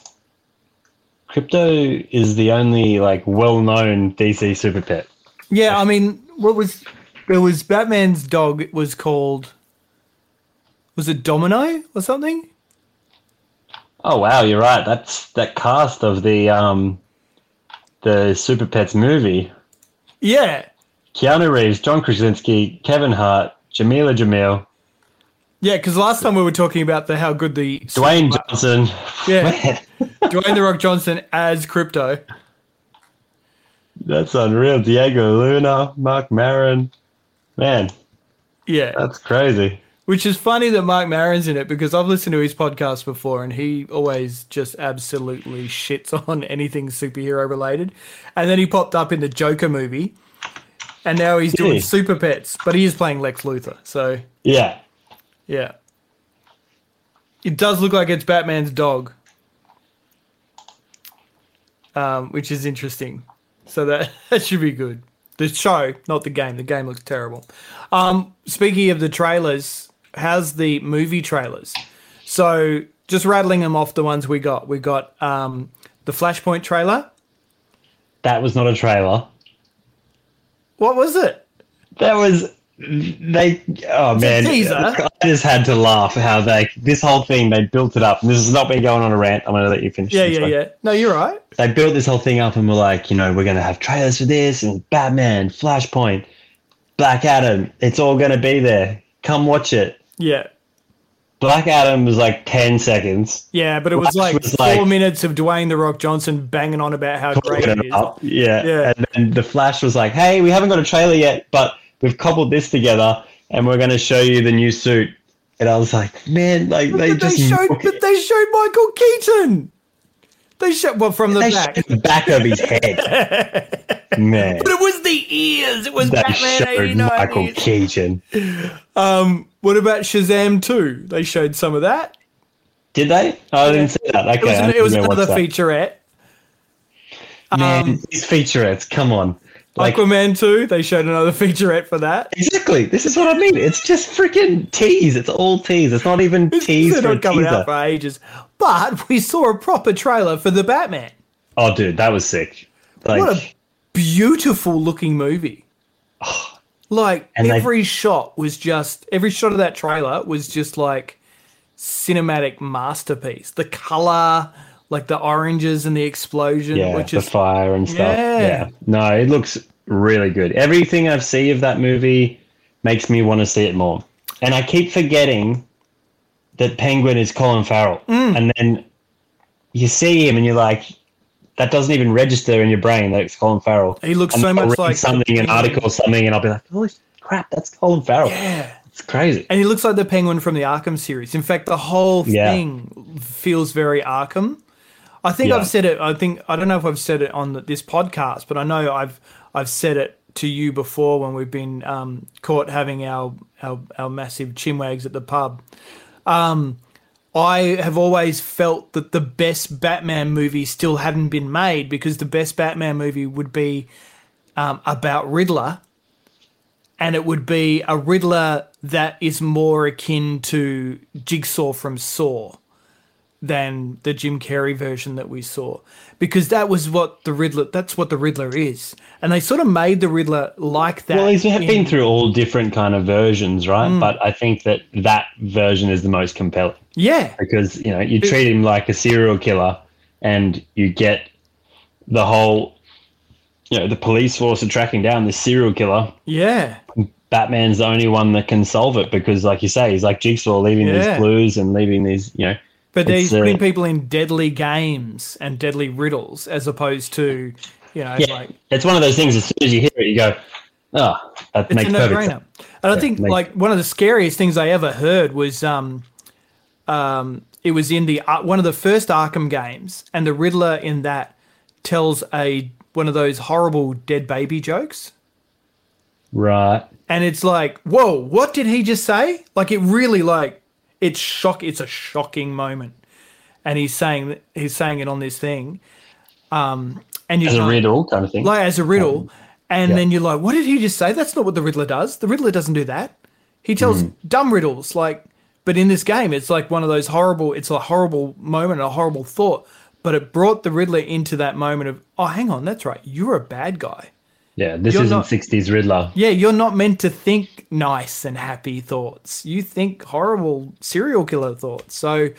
Krypto is the only like well-known DC super pet. Yeah, I mean, what was there was Batman's dog it was called was it Domino or something? Oh wow, you're right. That's that cast of the um the Super Pets movie. Yeah. Keanu Reeves, John Krasinski, Kevin Hart, Jamila Jamil, Yeah, because last time we were talking about the how good the Dwayne Johnson. Yeah. Dwayne the Rock Johnson as Krypto. that's unreal. Diego Luna, Mark Maron. Man, Yeah, that's crazy. Which is funny that Mark Maron's in it because I've listened to his podcast before and he always just absolutely shits on anything superhero related. And then he popped up in the Joker movie and now he's doing? Super Pets, but he is playing Lex Luthor. So, Yeah. Yeah. It does look like it's Batman's dog, um, which is interesting. So that, that should be good. The show, not the game. The game looks terrible. Um, speaking of the trailers, how's the movie trailers? So just rattling them off the ones we got. We got um, the Flashpoint trailer. That was not a trailer. What was it? That was they. Oh man. I just had to laugh how they this whole thing they built it up. And this is not me going on a rant. I'm to let you finish. Yeah, yeah, one. yeah. No, you're right. They built this whole thing up and were like, you know, we're going to have trailers for this and Batman, Flashpoint, Black Adam. It's all going to be there. Come watch it. Yeah. Black Adam was like ten seconds. Yeah, but it was Flash like was four like- minutes of Dwayne the Rock Johnson banging on about how great it is. about- Yeah. Yeah. And then the Flash was like, hey, we haven't got a trailer yet, but we've cobbled this together and we're going to show you the new suit. And I was like, man, like they But they just showed, but they showed Michael Keaton. They showed well from the they back, the back of his head. man. but it was the ears. It was They Batman showed eighty nine. Michael Keaton. Um, what about Shazam two? They showed some of that. Did they? Oh, I didn't see that. Okay, It was, it was another featurette. Man, Um, these featurettes, come on. Like, Aquaman two. They showed another featurette for that. exactly. This is what I mean. It's just freaking tease. It's all tease. It's not even tease They're not coming teaser. out for ages, but we saw a proper trailer for the Batman. Oh, dude, that was sick. Like, What a beautiful looking movie. Like And they- every shot was just every shot of that trailer was just like cinematic masterpiece. The color, like the oranges and the explosion, yeah, which the is fire and stuff. Yeah. Yeah. No, it looks really good. Everything I've seen of that movie makes me want to see it more. And I keep forgetting that Penguin is Colin Farrell. Mm. And then you see him and you're like, that doesn't even register in your brain that it's Colin Farrell. he looks And so much like something, an article or something, and I'll be like, holy crap, that's Colin Farrell. Yeah. It's crazy. And he looks like the penguin from the Arkham series. In fact, the whole Yeah. thing feels very Arkham. I think Yeah. I've said it. I think I don't know if I've said it on the, this podcast, but I know I've I've said it to you before when we've been um, caught having our, our our massive chinwags at the pub. Um, I have always felt that the best Batman movie still hadn't been made because the best Batman movie would be um, about Riddler, and it would be a Riddler that is more akin to Jigsaw from Saw than the Jim Carrey version that we saw because that was what the Riddler that's what the Riddler is and they sort of made the Riddler like that Well, he's been through all different kind of versions, right? Mm. But I think that that version is the most compelling. yeah because you know you treat him like a serial killer and you get the whole you know the police force are tracking down this serial killer yeah batman's the only one that can solve it because like you say he's like jigsaw leaving Yeah. these clues and leaving these you know but he's uh, putting people in deadly games and deadly riddles as opposed to you know yeah like it's one of those things as soon as you hear it you go oh that it's makes a perfect no-brainer. sense And I think makes- like one of the scariest things I ever heard was um, um, it was in the uh, one of the first Arkham games, and the Riddler in that tells a one of those horrible dead baby jokes, right and it's like, whoa, what did he just say? Like it really like it's shock. It's a shocking moment, and he's saying he's saying it on this thing, um, and you as a riddle kind of thing like as a riddle, and yeah. then you're like, what did he just say? That's not what the Riddler does. The Riddler doesn't do that. He tells Hmm. dumb riddles, like, but in this game, it's like one of those horrible. It's a horrible moment, a horrible thought, but it brought the Riddler into that moment of, oh, hang on, that's right, you're a bad guy. Yeah this You're isn't not- 60s riddler Yeah, you're not meant to think nice and happy thoughts. You think horrible serial killer thoughts. So,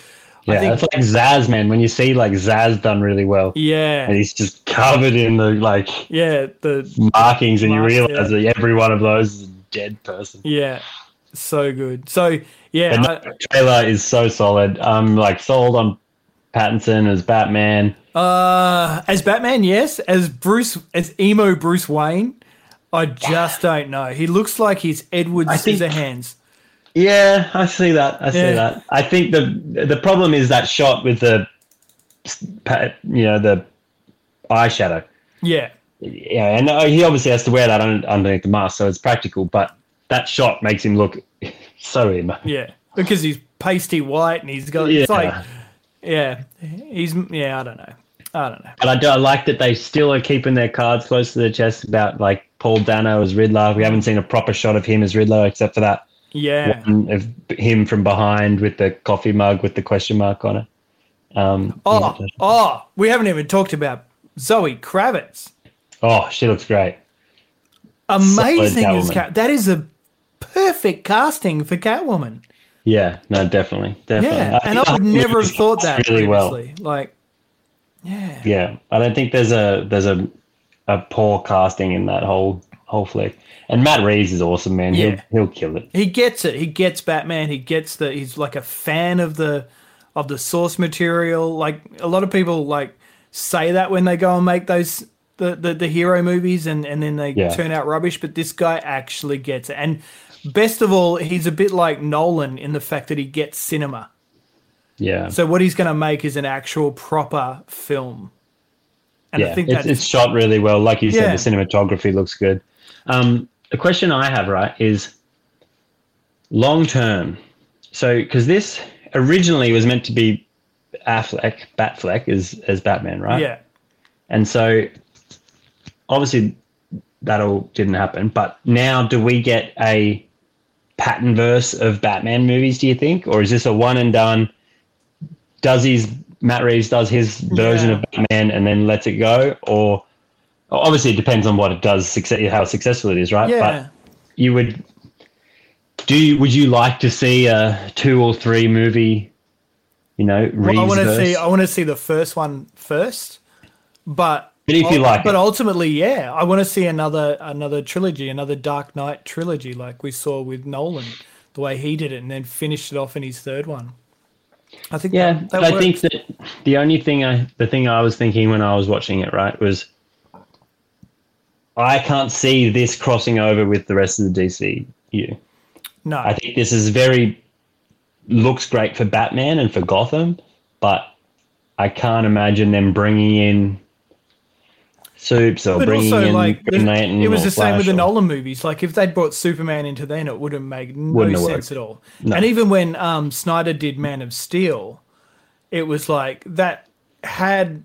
I yeah think, it's like Zsasz man when you see like Zsasz done really well yeah, and he's just covered in the like yeah, the markings and you realize that every one of those is a dead person. yeah, so good. So yeah, But I- the trailer is so solid. I'm like sold on Pattinson as Batman. Uh, as Batman, yes. As Bruce, as emo Bruce Wayne, I just don't know. He looks like he's Edward think- Scissorhands. Yeah, I see that. I see Yeah. that. I think the the problem is that shot with the, you know, the eyeshadow. Yeah, Yeah, and uh, he obviously has to wear that underneath the mask, so it's practical. But that shot makes him look so emo. yeah, because he's pasty white and he's got. It's Yeah. like, yeah, he's yeah. I don't know. I don't know. But I do I like that they still are keeping their cards close to their chest about like Paul Dano as Riddler. We haven't seen a proper shot of him as Riddler except for that Yeah, one of him from behind with the coffee mug with the question mark on it. Um, Oh, yeah. oh, we haven't even talked about Zoe Kravitz. oh, she looks great. Amazing as Cat. That is a perfect casting for Catwoman. Yeah, no, definitely, definitely. Yeah, and I would never have thought that really well. Like, yeah, Yeah, I don't think there's a there's a a poor casting in that whole whole flick. And Matt Reeves is awesome, man. Yeah. He'll he'll kill it. he gets it. He gets Batman. He gets the. He's like a fan of the of the source material. Like a lot of people like say that when they go and make those the the, the hero movies, and and then they Yeah. turn out rubbish. But this guy actually gets it. And best of all, he's a bit like Nolan in the fact that he gets cinema. Yeah, So what he's going to make is an actual proper film. And yeah. I think it's, that's it's shot really well. Like you Yeah. said, the cinematography looks good. Um, the question I have right is long term. So because this originally was meant to be Affleck, Batfleck as as Batman, right? yeah. And so obviously that all didn't happen. But now do we get a pattern verse of Batman movies, do you think? Or is this a one and done? Does his Matt Reeves does his version Yeah. of Batman and then lets it go? Or obviously it depends on what it does, success, how successful it is, right? Yeah. But you would do you, would you like to see a two or three movie, you know, Well, I want to see. I want to see the first one first, but But if you like but it. ultimately, yeah, I want to see another another trilogy, another Dark Knight trilogy, like we saw with Nolan, the way he did it, and then finished it off in his third one. I think. Yeah, that, that I think that the only thing I, the thing I was thinking when I was watching it, right, was I can't see this crossing over with the rest of the DCU. no, I think this is very looks great for Batman and for Gotham, but I can't imagine them bringing in Supes or but bringing also in like Green the- Lantern it was the same with the or- Nolan movies. Like if they'd brought Superman into then, it would have made no Wouldn't sense worked. at all. No. And even when um, Snyder did Man of Steel, it was like that had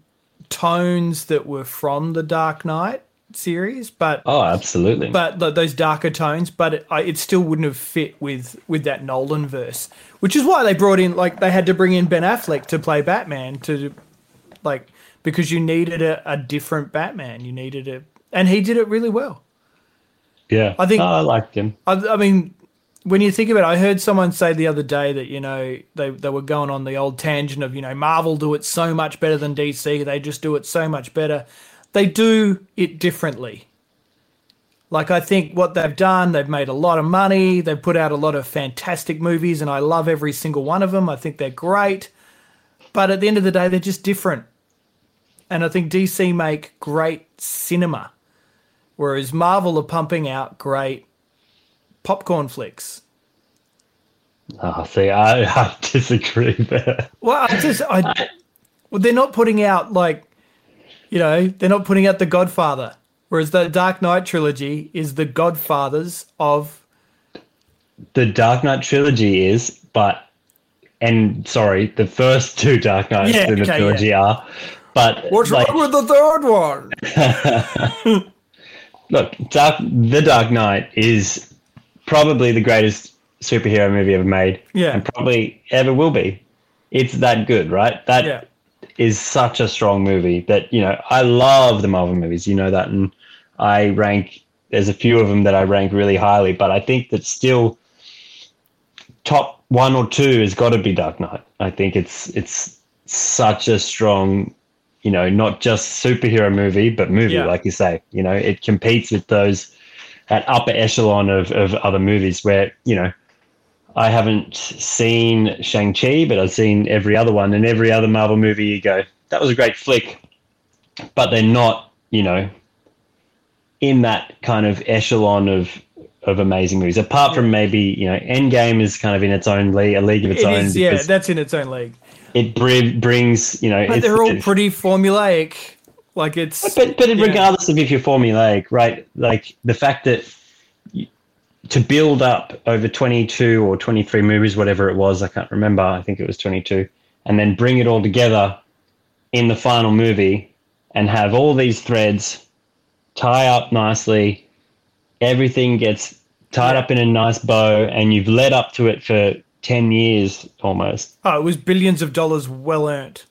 tones that were from the Dark Knight series, but Oh, absolutely. but th- those darker tones, but it, I, it still wouldn't have fit with with that Nolan verse, which is why they brought in like they had to bring in Ben Affleck to play Batman to like because you needed a, a different Batman, you needed a and he did it really well. yeah, I think- I liked him. I, I mean, when you think of it, I heard someone say the other day that you know they they were going on the old tangent of you know Marvel do it so much better than DC. They just do it so much better. They do it differently. Like I think what they've done, they've made a lot of money. They've put out a lot of fantastic movies, and I love every single one of them. I think they're great, but at the end of the day, they're just different. And I think DC make great cinema, whereas Marvel are pumping out great popcorn flicks. Oh, see, I, I disagree there. Well, I just I well, they're not putting out like you know they're not putting out the Godfather, whereas the Dark Knight trilogy is the Godfathers of the Dark Knight trilogy is, but and sorry, the first two Dark Knights Yeah, in the okay, trilogy are, but like, wrong with the third one? look, Dark, the Dark Knight is probably the greatest superhero movie ever made, Yeah. and probably ever will be. It's that good, right? That is Yeah, such a strong movie that you know I love the Marvel movies. You know that, and I rank. There's a few of them that I rank really highly, but I think that still top one or two has got to be Dark Knight. I think it's it's such a strong, you know, not just superhero movie, but movie, Yeah. like you say. You know, it competes with those at upper echelon of, of other movies where, you know, I haven't seen Shang-Chi, but I've seen every other one and every other Marvel movie you go, that was a great flick. But they're not, you know, in that kind of echelon of of amazing movies. Apart from maybe you know, Endgame is kind of in its own league, a league of its It own. is, yeah, that's in its own league. It br- brings you know. But they're all pretty formulaic. Like it's But but Yeah. regardless of if you're formulaic, right? Like the fact that you, to build up over 22 or 23 movies, whatever it was, I can't remember. I think it was 22, and then bring it all together in the final movie and have all these threads tie up nicely. Everything gets tied up in a nice bow, and you've led up to it for 10 years almost. oh, it was billions of dollars well earned.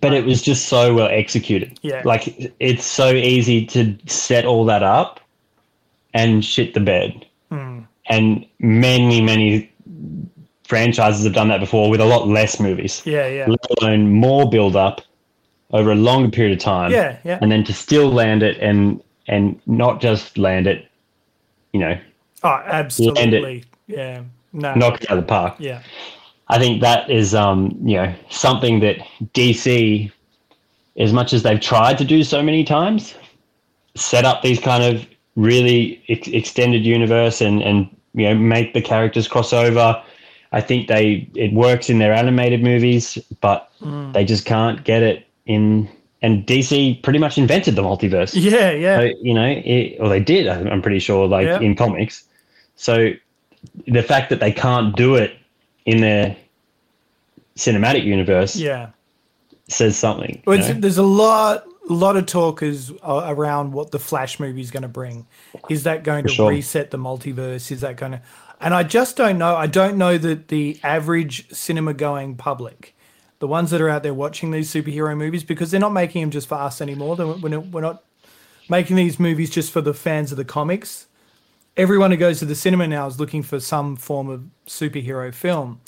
but it was just so well executed. Yeah. Like it's so easy to set all that up and shit the bed. Hmm. And many, many franchises have done that before with a lot less movies, Yeah, yeah, let alone more build up over a longer period of time. yeah, yeah. And then to still land it and and not just land it, you know, Oh, absolutely. Land it, Yeah. No. knock it out of the park. Yeah. I think that is, um, you know, something that DC, as much as they've tried to do so many times, set up these kind of really ex- extended universe and and you know make the characters cross over. I think they it works in their animated movies, but Mm. they just can't get it in. And DC pretty much invented the multiverse. Yeah, yeah. So, you know, it, or they did. I'm I'm pretty sure, like in comics. So the fact that they can't do it in their cinematic universe yeah. says something. Well, it's- there's a lot, lot of talk is uh, around what the Flash movie is going to bring. Is that going For to sure. reset the multiverse? Is that going to? And I just don't know. I don't know that the average cinema-going public, the ones that are out there watching these superhero movies, because they're not making them just for us anymore. We're not, we're not making these movies just for the fans of the comics. Everyone who goes to the cinema now is looking for some form of superhero film.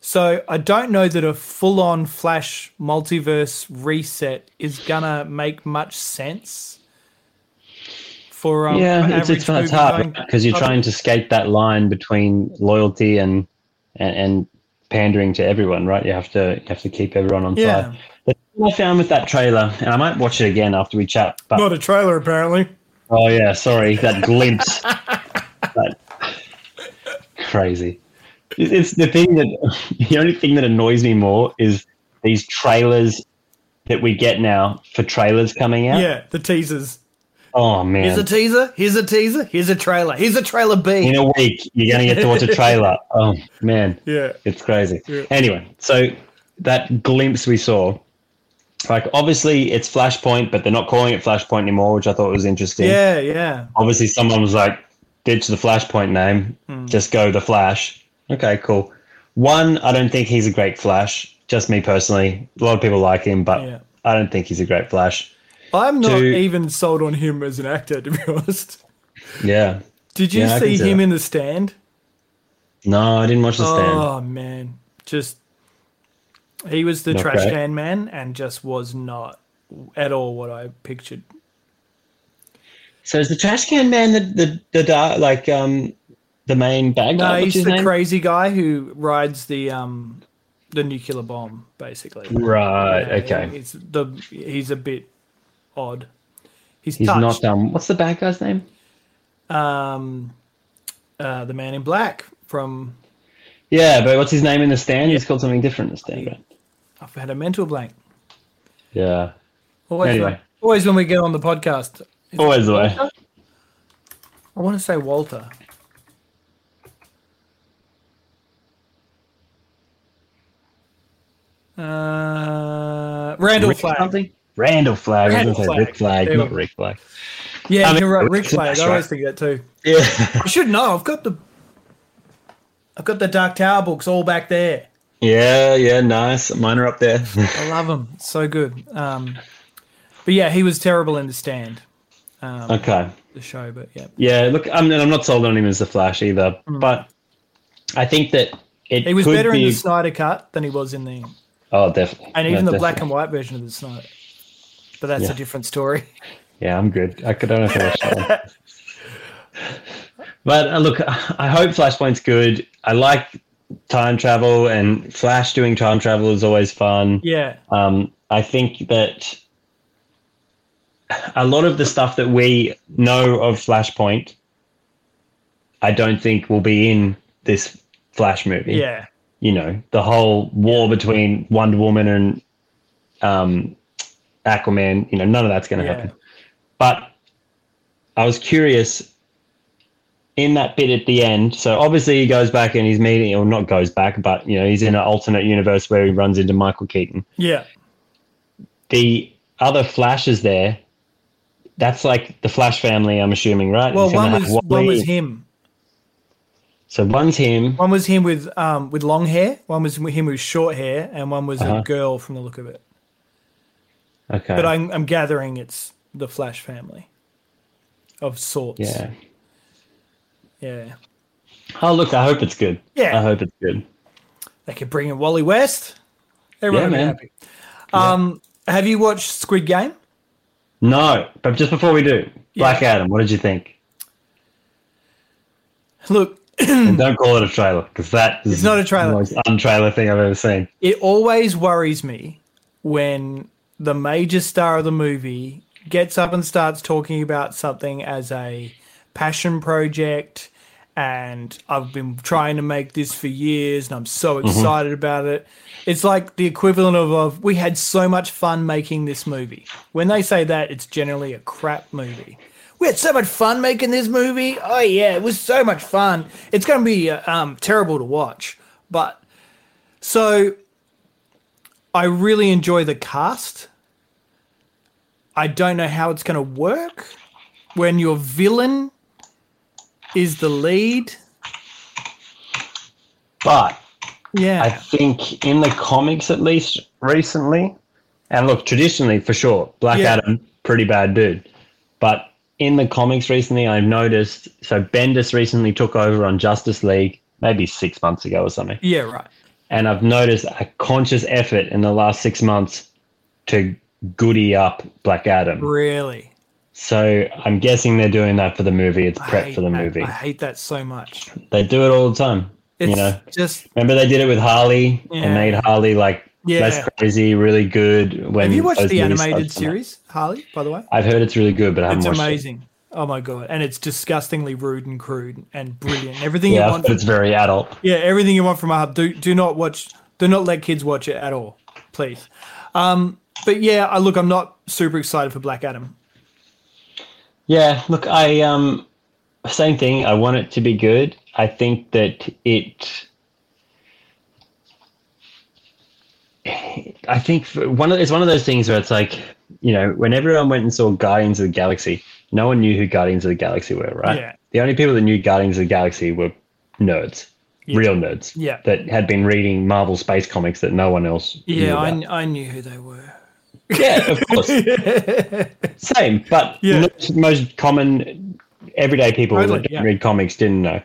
So I don't know that a full-on Flash multiverse reset is gonna make much sense for um, yeah, it's, it's, it's hard because you're trying to skate that line between loyalty and, and and pandering to everyone, right? You have to you have to keep everyone on Yeah. side. The thing I found with that trailer, and I might watch it again after we chat. But Not a trailer, apparently. oh yeah, sorry, that glimpse. that, crazy. It- It's the thing that the only thing that annoys me more is these trailers that we get now for trailers coming out. Yeah, the teasers. Oh man. Here's a teaser. Here's a teaser. Here's a trailer. Here's a trailer B. in a week you're going to get to watch a trailer oh man yeah, it's crazy Yeah. anyway so that glimpse we saw like obviously it's flashpoint but they're not calling it flashpoint anymore which i thought was interesting yeah, yeah. obviously someone was like ditch the flashpoint name Hmm. just go the flash okay cool one i don't think he's a great flash just me personally a lot of people like him but Yeah. i don't think he's a great flash I'm not To- even sold on him as an actor, to be honest. yeah Did you Yeah, see him that. in the stand? no i didn't watch the stand Oh man, just he was the Not trash great. can man, and just was not at all what I pictured. So is the trash can man the the, the dark, like um the main bad guy? No, What's he's the name? crazy guy who rides the um the nuclear bomb, basically. right. Yeah, okay. He's the he's a bit odd. He's, He's touched. not um. What's the bad guy's name? um uh, the man in black from Yeah, but what's his name in the stand? He's called something different in the stand. Right? I've had a mental blank. Yeah. Always, Anyway. when, always when we get on the podcast, Is Always the way. I want to say Walter. Uh, Randall Rick Flagg. something? Randall Flagg. I was Randall going to say Flagg. Rick Flag, not. Rick Flag. Yeah, I mean, you're right. Rick Rick's Flag. I always think that too. Yeah. I should know. I've got the, I've got the Dark Tower books all back there. yeah. Yeah. Nice. Mine are up there. I love them. So good. Um, but yeah, he was terrible in the stand. Um, okay. The show, but yeah, Yeah. Look, I'm, I'm not sold on him as the Flash either, but I think that it he was better be. in the Snyder cut than he was in the, oh, definitely. and even No, the black and white version of the Snyder. But that's Yeah. a different story. Yeah, I'm good. I could, I don't know if I watched that one. But uh, look, I hope Flashpoint's good. I like time travel, and Flash doing time travel is always fun. Yeah, Um, I think that a lot of the stuff that we know of Flashpoint I don't think will be in this Flash movie. Yeah. You know, the whole war between Wonder Woman and um, Aquaman. You know, none of that's going to Yeah. happen. But I was curious in that bit at the end. So obviously he goes back and he's meeting, or not goes back, but you know he's in an alternate universe where he runs into Michael Keaton. Yeah. The other Flash is there, that's like the Flash family. I'm assuming, right? Well, one was one was him. So one's him. One was him with um with long hair. One was him with short hair, and one was Uh-huh. a girl from the look of it. Okay. But I'm I'm gathering it's the Flash family of sorts. yeah. Yeah. Oh look, I hope it's good. Yeah. I hope it's good. They could bring in Wally West. Everyone Yeah, man. happy. Um, have you watched Squid Game? No, but just before we do, Black Adam, what did you think? Look, and don't call it a trailer because that is It's not a trailer. the most untrailer thing I've ever seen. it always worries me when the major star of the movie gets up and starts talking about something as a passion project and I've been trying to make this for years and I'm so excited about it. It's like the equivalent of, of we had so much fun making this movie. When they say that, it's generally a crap movie. We had so much fun making this movie. Oh yeah, it was so much fun. It's going to be uh, um, terrible to watch, but so I really enjoy the cast. I don't know how it's going to work when your villain is the lead. But Yeah. I think in the comics, at least recently, and look, traditionally for sure, Black Yeah. Adam, pretty bad dude. But in the comics recently, I've noticed. So Bendis recently took over on Justice League, maybe six months ago or something. yeah, right. and I've noticed a conscious effort in the last six months to goody up Black Adam. Really. So I'm guessing they're doing that for the movie. It's prep for the that. movie. I hate that so much. They do it all the time. It's you know, just remember they did it with Harley Yeah. and made Harley like Yeah. less crazy, really good. When Have you watched the animated started to come out. series, Harley, by the way? I've heard it's really good, but I haven't watched it. It's amazing. Oh my god. And it's disgustingly rude and crude and brilliant. Everything it. you want but it's very adult. Yeah, everything you want from a hub. Do do not watch. Do not let kids watch it at all, please. Um, but yeah, I look. I'm not super excited for Black Adam. Yeah, look, I um, same thing. I want it to be good. I think that it. I think for one of it's one of those things where it's like you know when everyone went and saw Guardians of the Galaxy, no one knew who Guardians of the Galaxy were, right? Yeah. The only people that knew Guardians of the Galaxy were nerds, Yeah. real nerds, Yeah. that had been reading Marvel space comics that no one else. knew Yeah. I, I knew who they were. Yeah, of course. Same, but Yeah. most, most common everyday people Totally, that don't yeah. read comics didn't know.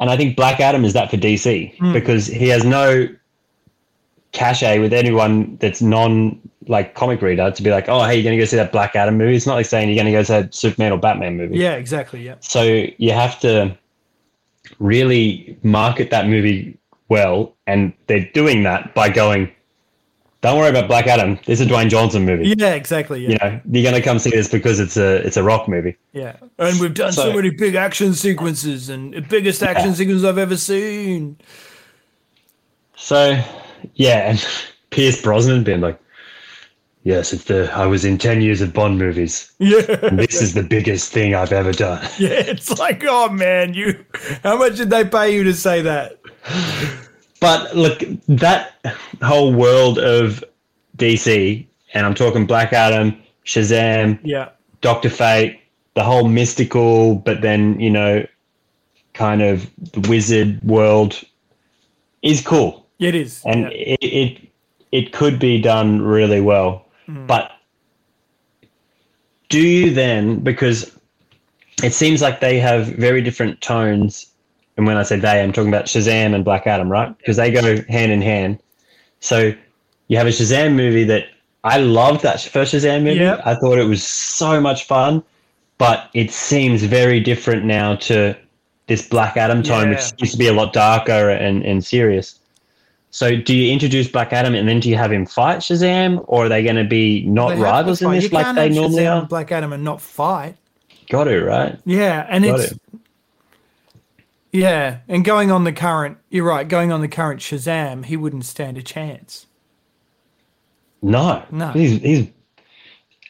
And I think Black Adam is that for DC Hmm. because he has no cachet with anyone that's non like comic reader to be like, oh, hey, you're gonna go see that Black Adam movie. It's not like saying you're gonna go see that Superman or Batman movie. Yeah, exactly. Yeah, So you have to really market that movie well, and they're doing that by going, "Don't worry about Black Adam. This is a Dwayne Johnson movie." yeah, exactly. Yeah, you know you're gonna come see this because it's a it's a rock movie yeah. And we've done so, So- many big action sequences and the biggest action sequence I've ever seen. so yeah and pierce brosnan being like yes it's the i was in 10 years of bond movies Yeah, and this is the biggest thing i've ever done yeah. It's like, oh man, you. How much did they pay you to say that? But look that whole world of dc and i'm talking black adam shazam Yeah, dr fate the whole mystical but then you know kind of the wizard world is cool it is. and yeah. it, it it could be done really well hmm. but do you then because it seems like they have very different tones and when i say they i'm talking about shazam and black adam right because they go hand in hand so you have a shazam movie that i loved that first shazam movie Yep. i thought it was so much fun but it seems very different now to this black adam tone which Yeah. used to be a lot darker and, and serious so do you introduce Black Adam and then do you have him fight Shazam, or are they going to be not They rivals in this You like they normally Shazam are? Black Adam and not fight. Got it right? Yeah, and Got it's it. Yeah, and going on the current, you're right. Going on the current Shazam, he wouldn't stand a chance. No, No. He's he's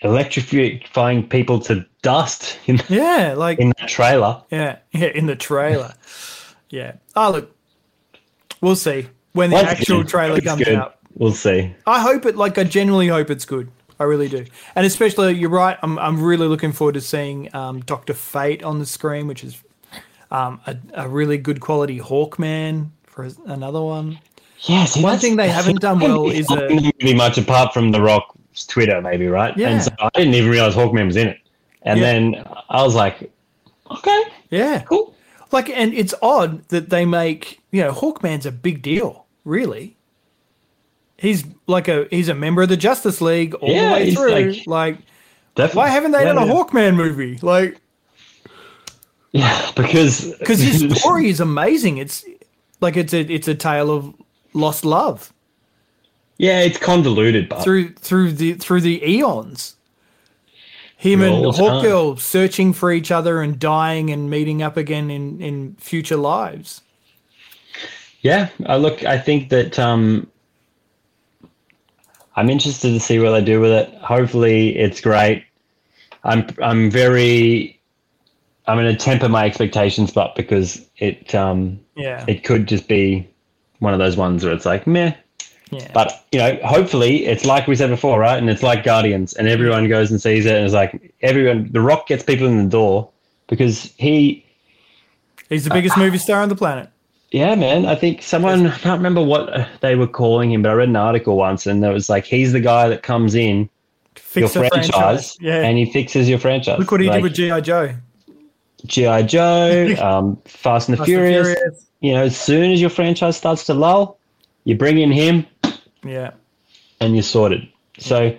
electrifying people to dust in, Yeah, like in the trailer. yeah, yeah, in the trailer. yeah. Oh look, we'll see when the actual trailer comes good. out. We'll see. I hope it. Like I genuinely hope it's good. I really do, and especially you're right. I'm I'm really looking forward to seeing um, Doctor Fate on the screen, which is um, a, a really good quality Hawkman for another one. Yeah, see, One thing they haven't done well is not a- in the movie much apart from The Rock's Twitter, maybe, right? Yeah. And so I didn't even realize Hawkman was in it. And Yeah. then I was like, okay, Yeah, cool. like, and it's odd that they make you know Hawkman's a big deal. Really, he's like a he's a member of the Justice League all Yeah, the way through. like- Like, Definitely. why haven't they Yeah, done a yeah. Hawkman movie? Like, Yeah, because because his story is amazing. It's like it's a it's a tale of lost love yeah, it's convoluted, but through through the through the eons. Him and. Hawkgirl searching for each other and dying and meeting up again in in future lives. yeah, I look. I think that um, I'm interested to see what they do with it. Hopefully, it's great. I'm I'm very. I'm going to temper my expectations, but because it um, Yeah, it could just be one of those ones where it's like meh. yeah. But you know, hopefully, it's like we said before, right? And it's like Guardians, and everyone goes and sees it, and it's like everyone. The Rock gets people in the door because he He's the biggest movie star on the planet. Yeah, man. I think someone I can't remember what uh, they were calling him, but I read an article once, and it was like he's the guy that comes in Fix your franchise, franchise. Yeah. and he fixes your franchise. Look what he like did with GI Joe. GI Joe, um, Fast and the Fast Furious. Furious. You know, as soon as your franchise starts to lull, you bring in him, Yeah. and you're sorted. So,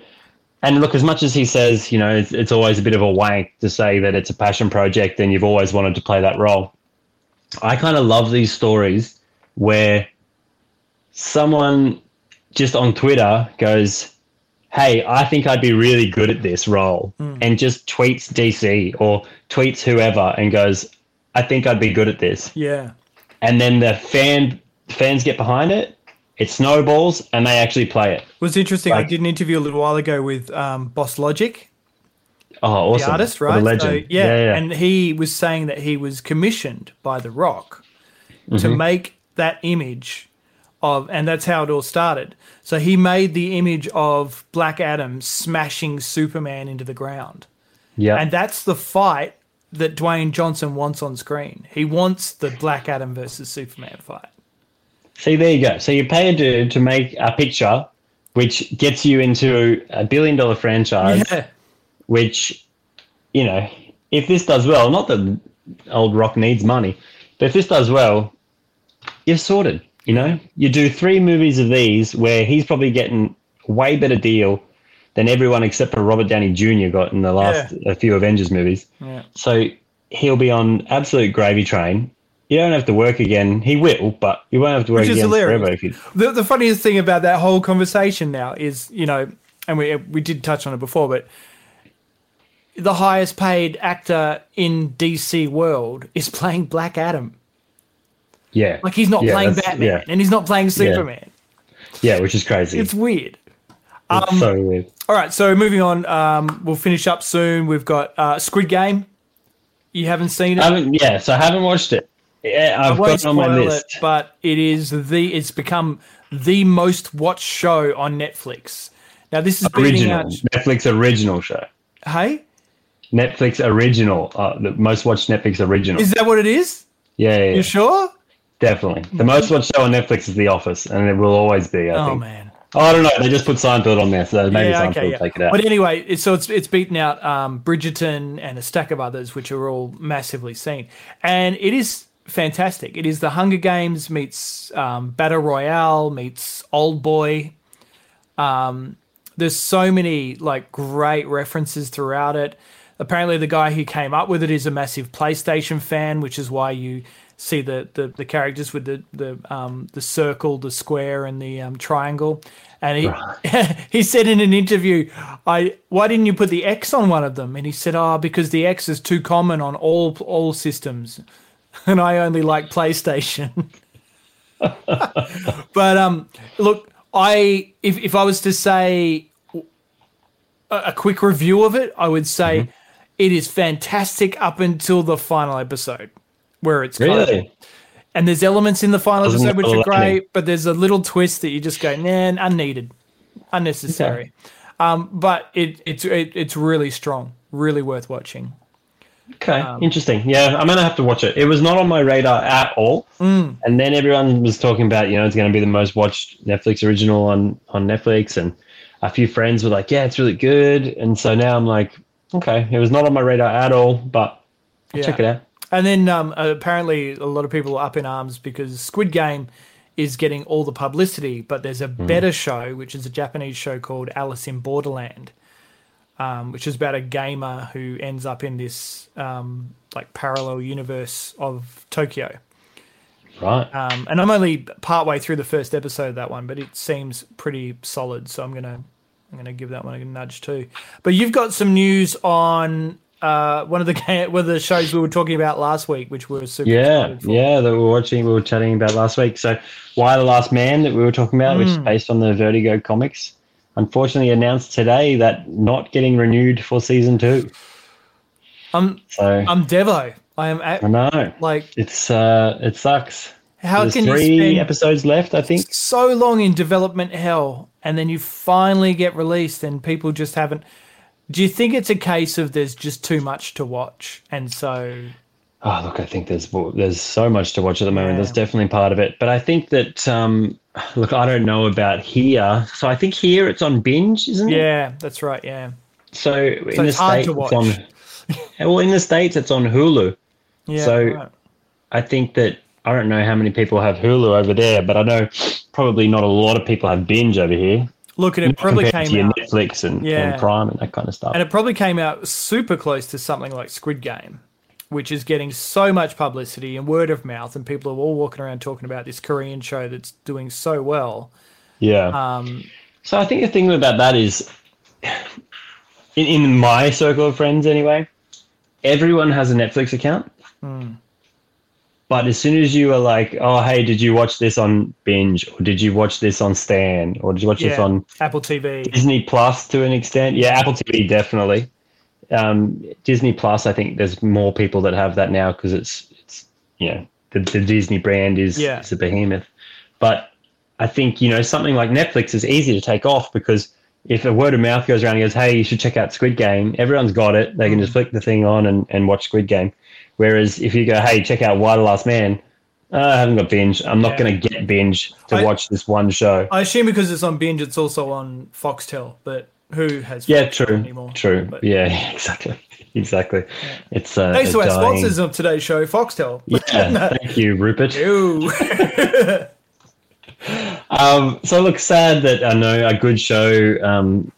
and look, as much as he says, you know, it's, it's always a bit of a wank to say that it's a passion project and you've always wanted to play that role. I kind of love these stories where someone just on Twitter goes, Hey, I think I'd be really good at this role, and just tweets DC or tweets whoever and goes, I think I'd be good at this Yeah. and then the fan fans get behind it, it snowballs, and they actually play it. It was interesting. I did an interview a little while ago with um, Boss Logic, Oh, awesome! the artist, right? a legend. So, yeah, yeah, yeah. and he was saying that he was commissioned by The Rock to Mm-hmm. make that image of, and that's how it all started. So he made the image of Black Adam smashing Superman into the ground, yeah. and that's the fight that Dwayne Johnson wants on screen. He wants the Black Adam versus Superman fight. See, there you go. So you pay to to make a picture, which gets you into a billion dollar franchise, Yeah, which, you know, if this does well, not that old Rock needs money, but if this does well, you're sorted. You know, you do three movies of these where he's probably getting way better deal than everyone except for Robert Downey Jr. got in the last a few Avengers movies. yeah. So he'll be on absolute gravy train. You don't have to work again. He will, but you won't have to work Which is again hilarious. forever. The, the funniest thing about that whole conversation now is, you know, and we we did touch on it before, but the highest paid actor in DC world is playing Black Adam. Yeah, Like he's not Yeah, playing Batman Yeah, and he's not playing Superman. yeah, which is crazy. It's weird. It's so weird. All right, so moving on, um, we'll finish up soon. We've got uh, Squid Game. You haven't seen it. I haven't, yeah, so I haven't watched it. Yeah, I've got it on my list. it, but it is the it's become the most watched show on Netflix. Now this is Original out. Netflix original show. Hey, Netflix original, uh, the most watched Netflix original. is that what it is? yeah, yeah, yeah, You sure? Definitely. The most watched show on Netflix is The Office, and it will always be. I Oh think. man. Oh, I don't know. They just put Seinfeld on there, so maybe yeah, Seinfeld okay, will yeah. take it out. But anyway, it's, so it's it's beaten out um, Bridgerton and a stack of others, which are all massively seen, and it is fantastic. It is the Hunger Games meets um, Battle Royale meets Old Boy. Um, there's so many like great references throughout it. Apparently, the guy who came up with it is a massive PlayStation fan, which is why you see the the, the characters with the the um, the circle, the square, and the um, triangle. And he he said in an interview, "I why didn't you put the X on one of them?" And he said, "Oh, because the X is too common on all all systems." and I only like PlayStation. but um, look, I if if I was to say a, a quick review of it, I would say Mm-hmm. it is fantastic up until the final episode, where it's kind of- Really? and there's elements in the final Doesn't episode which are great, but there's a little twist that you just go, nah, unneeded, unnecessary. Um, but it, it's it, it's really strong, really worth watching. Okay, Um, interesting. Yeah, I'm gonna have to watch it. It was not on my radar at all, Mm. and then everyone was talking about, you know, it's going to be the most watched Netflix original on on Netflix, and a few friends were like, "Yeah, it's really good," and so now I'm like, okay, it was not on my radar at all, but I'll Yeah. check it out. And then um, apparently a lot of people are up in arms because Squid Game is getting all the publicity, but there's a Hmm. better show, which is a Japanese show called Alice in Borderland, um, which is about a gamer who ends up in this um, like parallel universe of Tokyo. Right. Um, and I'm only partway through the first episode of that one, but it seems pretty solid. So I'm gonna I'm gonna give that one a nudge too. But you've got some news on uh, one of the one of the shows we were talking about last week, which we were super Yeah, yeah, that we were watching, we were chatting about last week. So, Y: The Last Man that we were talking about, which is Mm. based on the Vertigo comics, unfortunately announced today that not getting renewed for season two. I'm So I'm Devo. I am At, I know like it's uh, it sucks. how There's can you three episodes left, I think. so long in development hell and then you finally get released and people just haven't do you think it's a case of there's just too much to watch and so Oh, look, I think there's there's so much to watch at the moment. Yeah. That's definitely part of it. But I think that um, look, I don't know about here. So I think here it's on binge, isn't it? yeah that's right yeah So in So the hard states, it's on. well, in the states, it's on Hulu. yeah So- right. I think that I don't know how many people have Hulu over there, but I know probably not a lot of people have binge over here. Look and it probably came out Netflix and, Yeah. and Prime and that kind of stuff. and it probably came out super close to something like squid game which is getting so much publicity and word of mouth and people are all walking around talking about this korean show that's doing so well yeah. um So I think the thing about that is, in, in my circle of friends anyway, everyone has a Netflix account. Hmm. But as soon as you are like, oh, hey, did you watch this on Binge? Or did you watch this on Stan? Or did you watch this on apple tv Disney Plus to an extent? Yeah, Apple TV definitely. Um, Disney Plus, I think there's more people that have that now because it's, it's you know, the, the Disney brand is, Yeah. is a behemoth. But I think, you know, something like Netflix is easy to take off because if a word of mouth goes around and goes, hey, you should check out Squid Game, everyone's got it. They can Mm. just flick the thing on and, and watch Squid Game. Whereas if you go, hey, check out Y: The Last Man, "Uh, I haven't got binge. I'm not Yeah. going to get binge to I- watch this one show. I assume because it's on binge, it's also on Foxtel, but who has yeah, true. anymore? True. But Yeah, exactly. Exactly. It's uh, thanks to our dying- sponsors of today's show, Foxtel. Yeah, thank you, Rupert. Um, so look, sad that I know a good show um,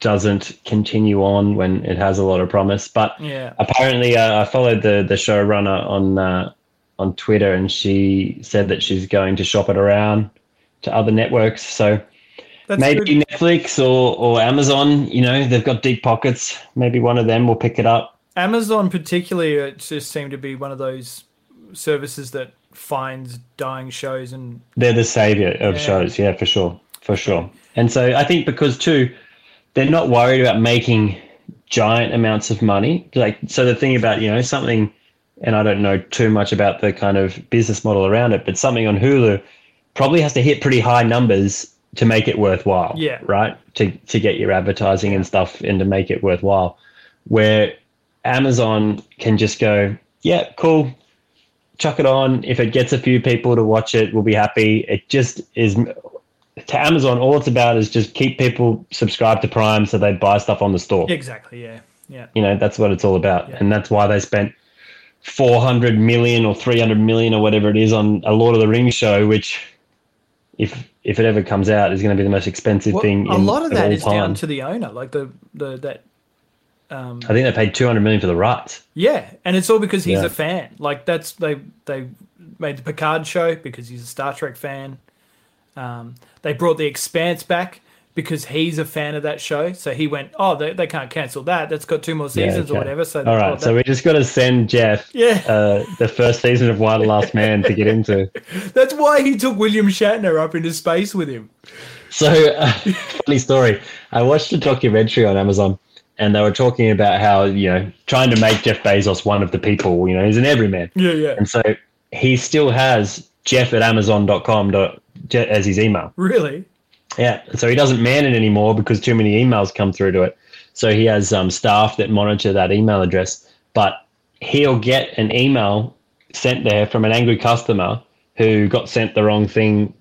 doesn't continue on when it has a lot of promise. But yeah. apparently, uh, I followed the the showrunner on uh, on Twitter, and she said that she's going to shop it around to other networks. So That's maybe good. Netflix or or Amazon. You know, they've got deep pockets. Maybe one of them will pick it up. Amazon, particularly, it just seemed to be one of those services that finds dying shows and They're the savior of Yeah. shows, yeah, for sure, for sure. And so I think because too, they're not worried about making giant amounts of money. Like so, the thing about you know something, and I don't know too much about the kind of business model around it, but something on Hulu probably has to hit pretty high numbers to make it worthwhile. Yeah. right. To to get your advertising and stuff and to make it worthwhile. Where Amazon can just go, yeah, cool, chuck it on. If it gets a few people to watch it, we'll be happy. It just is to Amazon. All it's about is just keep people subscribed to Prime so they buy stuff on the store. exactly, yeah, yeah, You know, that's what it's all about, Yeah. and that's why they spent four hundred million or three hundred million or whatever it is on a Lord of the Rings show, which. If, if it ever comes out, is going to be the most expensive Well, thing. a lot of that is time. down to the owner, like the the that. Um, I think they paid two hundred million for the rights. yeah, and it's all because he's Yeah. a fan. Like that's they they made the Picard show because he's a Star Trek fan. Um, they brought the Expanse back because he's a fan of that show. So he went, oh, they, they can't cancel that. That's got two more seasons or okay. whatever. So All right, so we just got to send Jeff Yeah. uh, the first season of Y: The Last Man to get into. that's why he took William Shatner up into space with him. So, uh, funny story. I watched a documentary on Amazon, and they were talking about how you know trying to make Jeff Bezos one of the people. You know, he's an everyman, Yeah, yeah. and so he still has Jeff at Amazon.com as his email. Really? Yeah, so he doesn't man it anymore because too many emails come through to it. So he has um, staff that monitor that email address, but he'll get an email sent there from an angry customer who got sent the wrong thing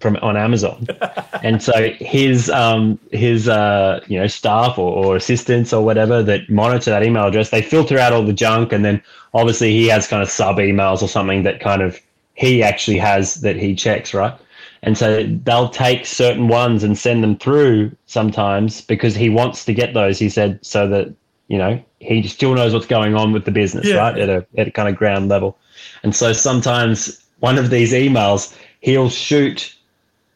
from on Amazon, and so his um, his uh, you know staff or, or assistants or whatever that monitor that email address, they filter out all the junk, and then obviously he has kind of sub emails or something that kind of he actually has that he checks, right? And so they'll take certain ones and send them through sometimes because he wants to get those. He said so that you know he still knows what's going on with the business, Yeah. right? At a at a kind of ground level. And so sometimes one of these emails, he'll shoot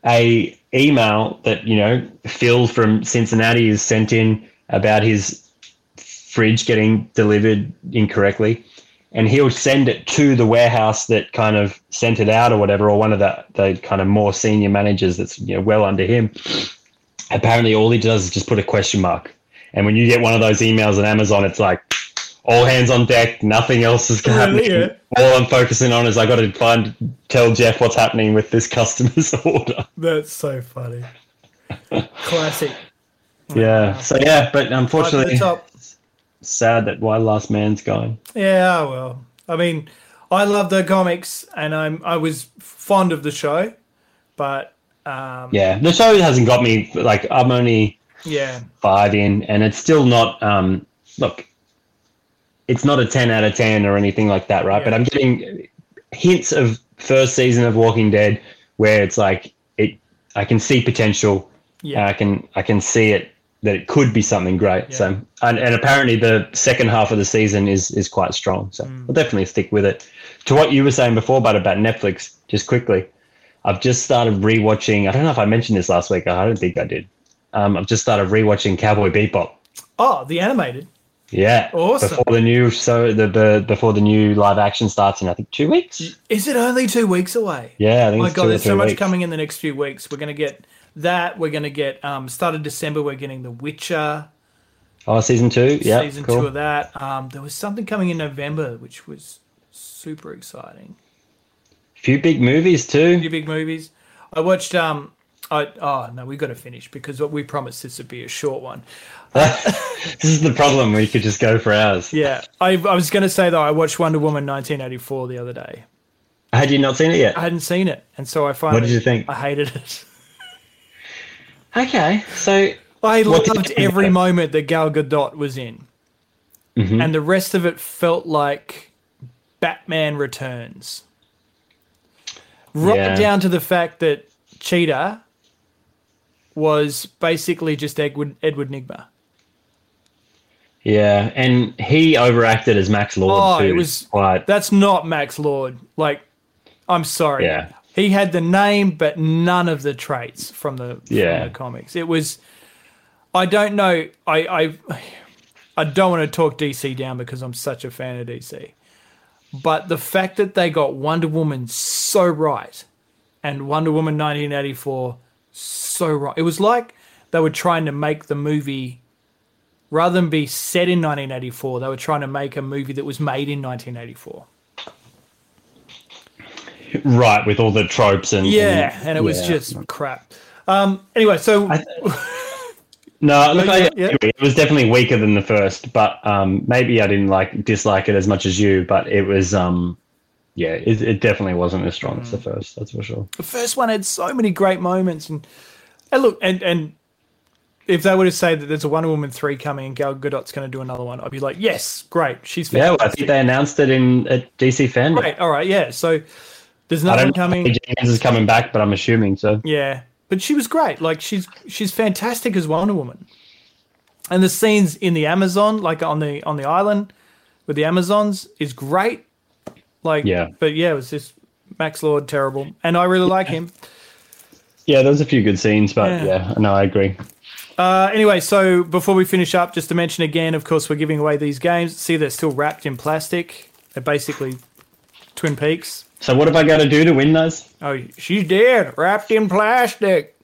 a email that you know Phil from Cincinnati is sent in about his fridge getting delivered incorrectly and he'll send it to the warehouse that kind of sent it out or whatever, or one of the, the kind of more senior managers that's you know well under him. Apparently, all he does is just put a question mark. And when you get one of those emails on Amazon, it's like all hands on deck, nothing else is happening. yeah. All I'm focusing on is I got to find tell Jeff what's happening with this customer's order. That's so funny. Classic. Yeah. So yeah, but unfortunately, sad that Y Last Man's gone. Yeah, well, I mean, I love the comics, and I'm I was fond of the show, but um, Yeah, the show hasn't got me. Like I'm only yeah, five in, and it's still not. Um, look, it's not a ten out of ten or anything like that, right? Yeah. But I'm getting hints of first season of Walking Dead where it's like it. I can see potential. yeah, I can I can see it that it could be something great. Yeah. So and, and apparently the second half of the season is is quite strong. So Mm. I'll definitely stick with it. To what you were saying before, but about Netflix, just quickly, I've just started rewatching. I don't know if I mentioned this last week. I don't think I did. Um, I've just started rewatching Cowboy Bebop. Oh, the animated. Yeah, Awesome. Before the new so the, the before the new live action starts in I think two weeks. Is it only two weeks away? Yeah, I think Oh my god, two there's so much weeks. coming in the next few weeks. We're gonna get that. We're gonna get um, start of December. We're getting The Witcher Oh, season two. Yeah, season cool. two of that. Um, there was something coming in November, which was super exciting. A Few big movies too. Few big movies. I watched. Um, I oh no, we got to finish because we promised this would be a short one. this is the problem. We could just go for hours. Yeah, I, I was going to say though, I watched Wonder Woman 1984 the other day. Had you not seen it yet? I hadn't seen it, and so I finally. What did you think? I hated it. Okay, so I loved every moment that Gal Gadot was in, Mhm. and the rest of it felt like Batman Returns. Right Yeah. down to the fact that Cheetah was basically just Edward Edward Nygma. Yeah, and he overacted as Max Lord Oh, too. it was- quite. That's not Max Lord. Like, I'm sorry. Yeah. He had the name, but none of the traits from the, Yeah. from the comics. It was. I don't know. I, I I don't want to talk DC down because I'm such a fan of DC. But the fact that they got Wonder Woman so right and Wonder Woman 1984 so right. It was like they were trying to make the movie rather than be set in 1984, they were trying to make a movie that was made in 1984. right with all the tropes and Yeah, and it was yeah. just crap. Um, anyway, so no. Look, I, Yeah. it was definitely weaker than the first, but um, maybe I didn't like dislike it as much as you. But it was, um, yeah, it, it definitely wasn't as strong as Mm. the first. That's for sure. the first one had so many great moments, and and look, and and if they were to say that there's a Wonder Woman three coming and Gal Gadot's going to do another one, I'd be like, yes, great, she's fantastic. Yeah, well, I think they announced it in at DC Fandom. Great, all right, yeah. So there's another one coming. James is coming back, but I'm assuming so. Yeah, but she was great. Like she's she's fantastic as Wonder Woman. And the scenes in the Amazon, like on the on the island with the Amazons, is great. Like Yeah. but yeah, it was just Max Lord terrible, and I really like him. Yeah, there was a few good scenes, but Yeah. yeah, no, I agree. Uh, anyway, so before we finish up, just to mention again, of course, we're giving away these games. See, they're still wrapped in plastic. They're basically Twin Peaks. So what have I got to do to win those? Oh, she's dead, wrapped in plastic.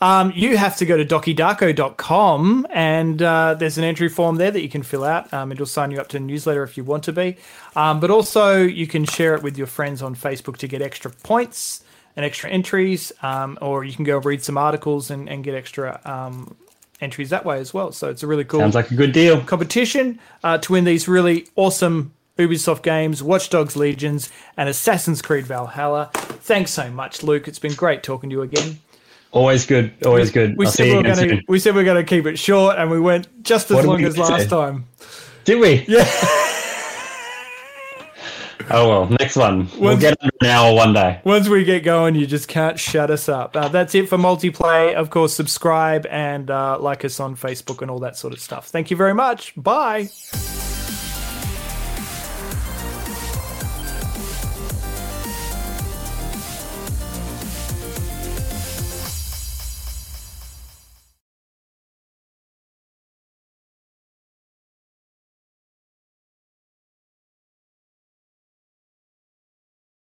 Um, you have to go to dokidarko.com and uh, there's an entry form there that you can fill out. Um, it'll sign you up to a newsletter if you want to be. Um, but also, you can share it with your friends on Facebook to get extra points and extra entries, um, or you can go read some articles and, and get extra um, entries that way as well. So it's a really cool Sounds like a good deal. competition uh, to win these really awesome Ubisoft games, Watch Dogs Legions, and Assassin's Creed Valhalla. Thanks so much, Luke. It's been great talking to you again. Always good. Always good. We I'll said we were again going to soon. we said we are going to keep it short, and we went just as What long as last say? time. Did we? Yeah. Oh well, next one. We'll get under an hour one day. Once we get going, you just can't shut us up. Uh, that's it for multiplay. Of course, subscribe and uh, like us on Facebook and all that sort of stuff. Thank you very much. Bye.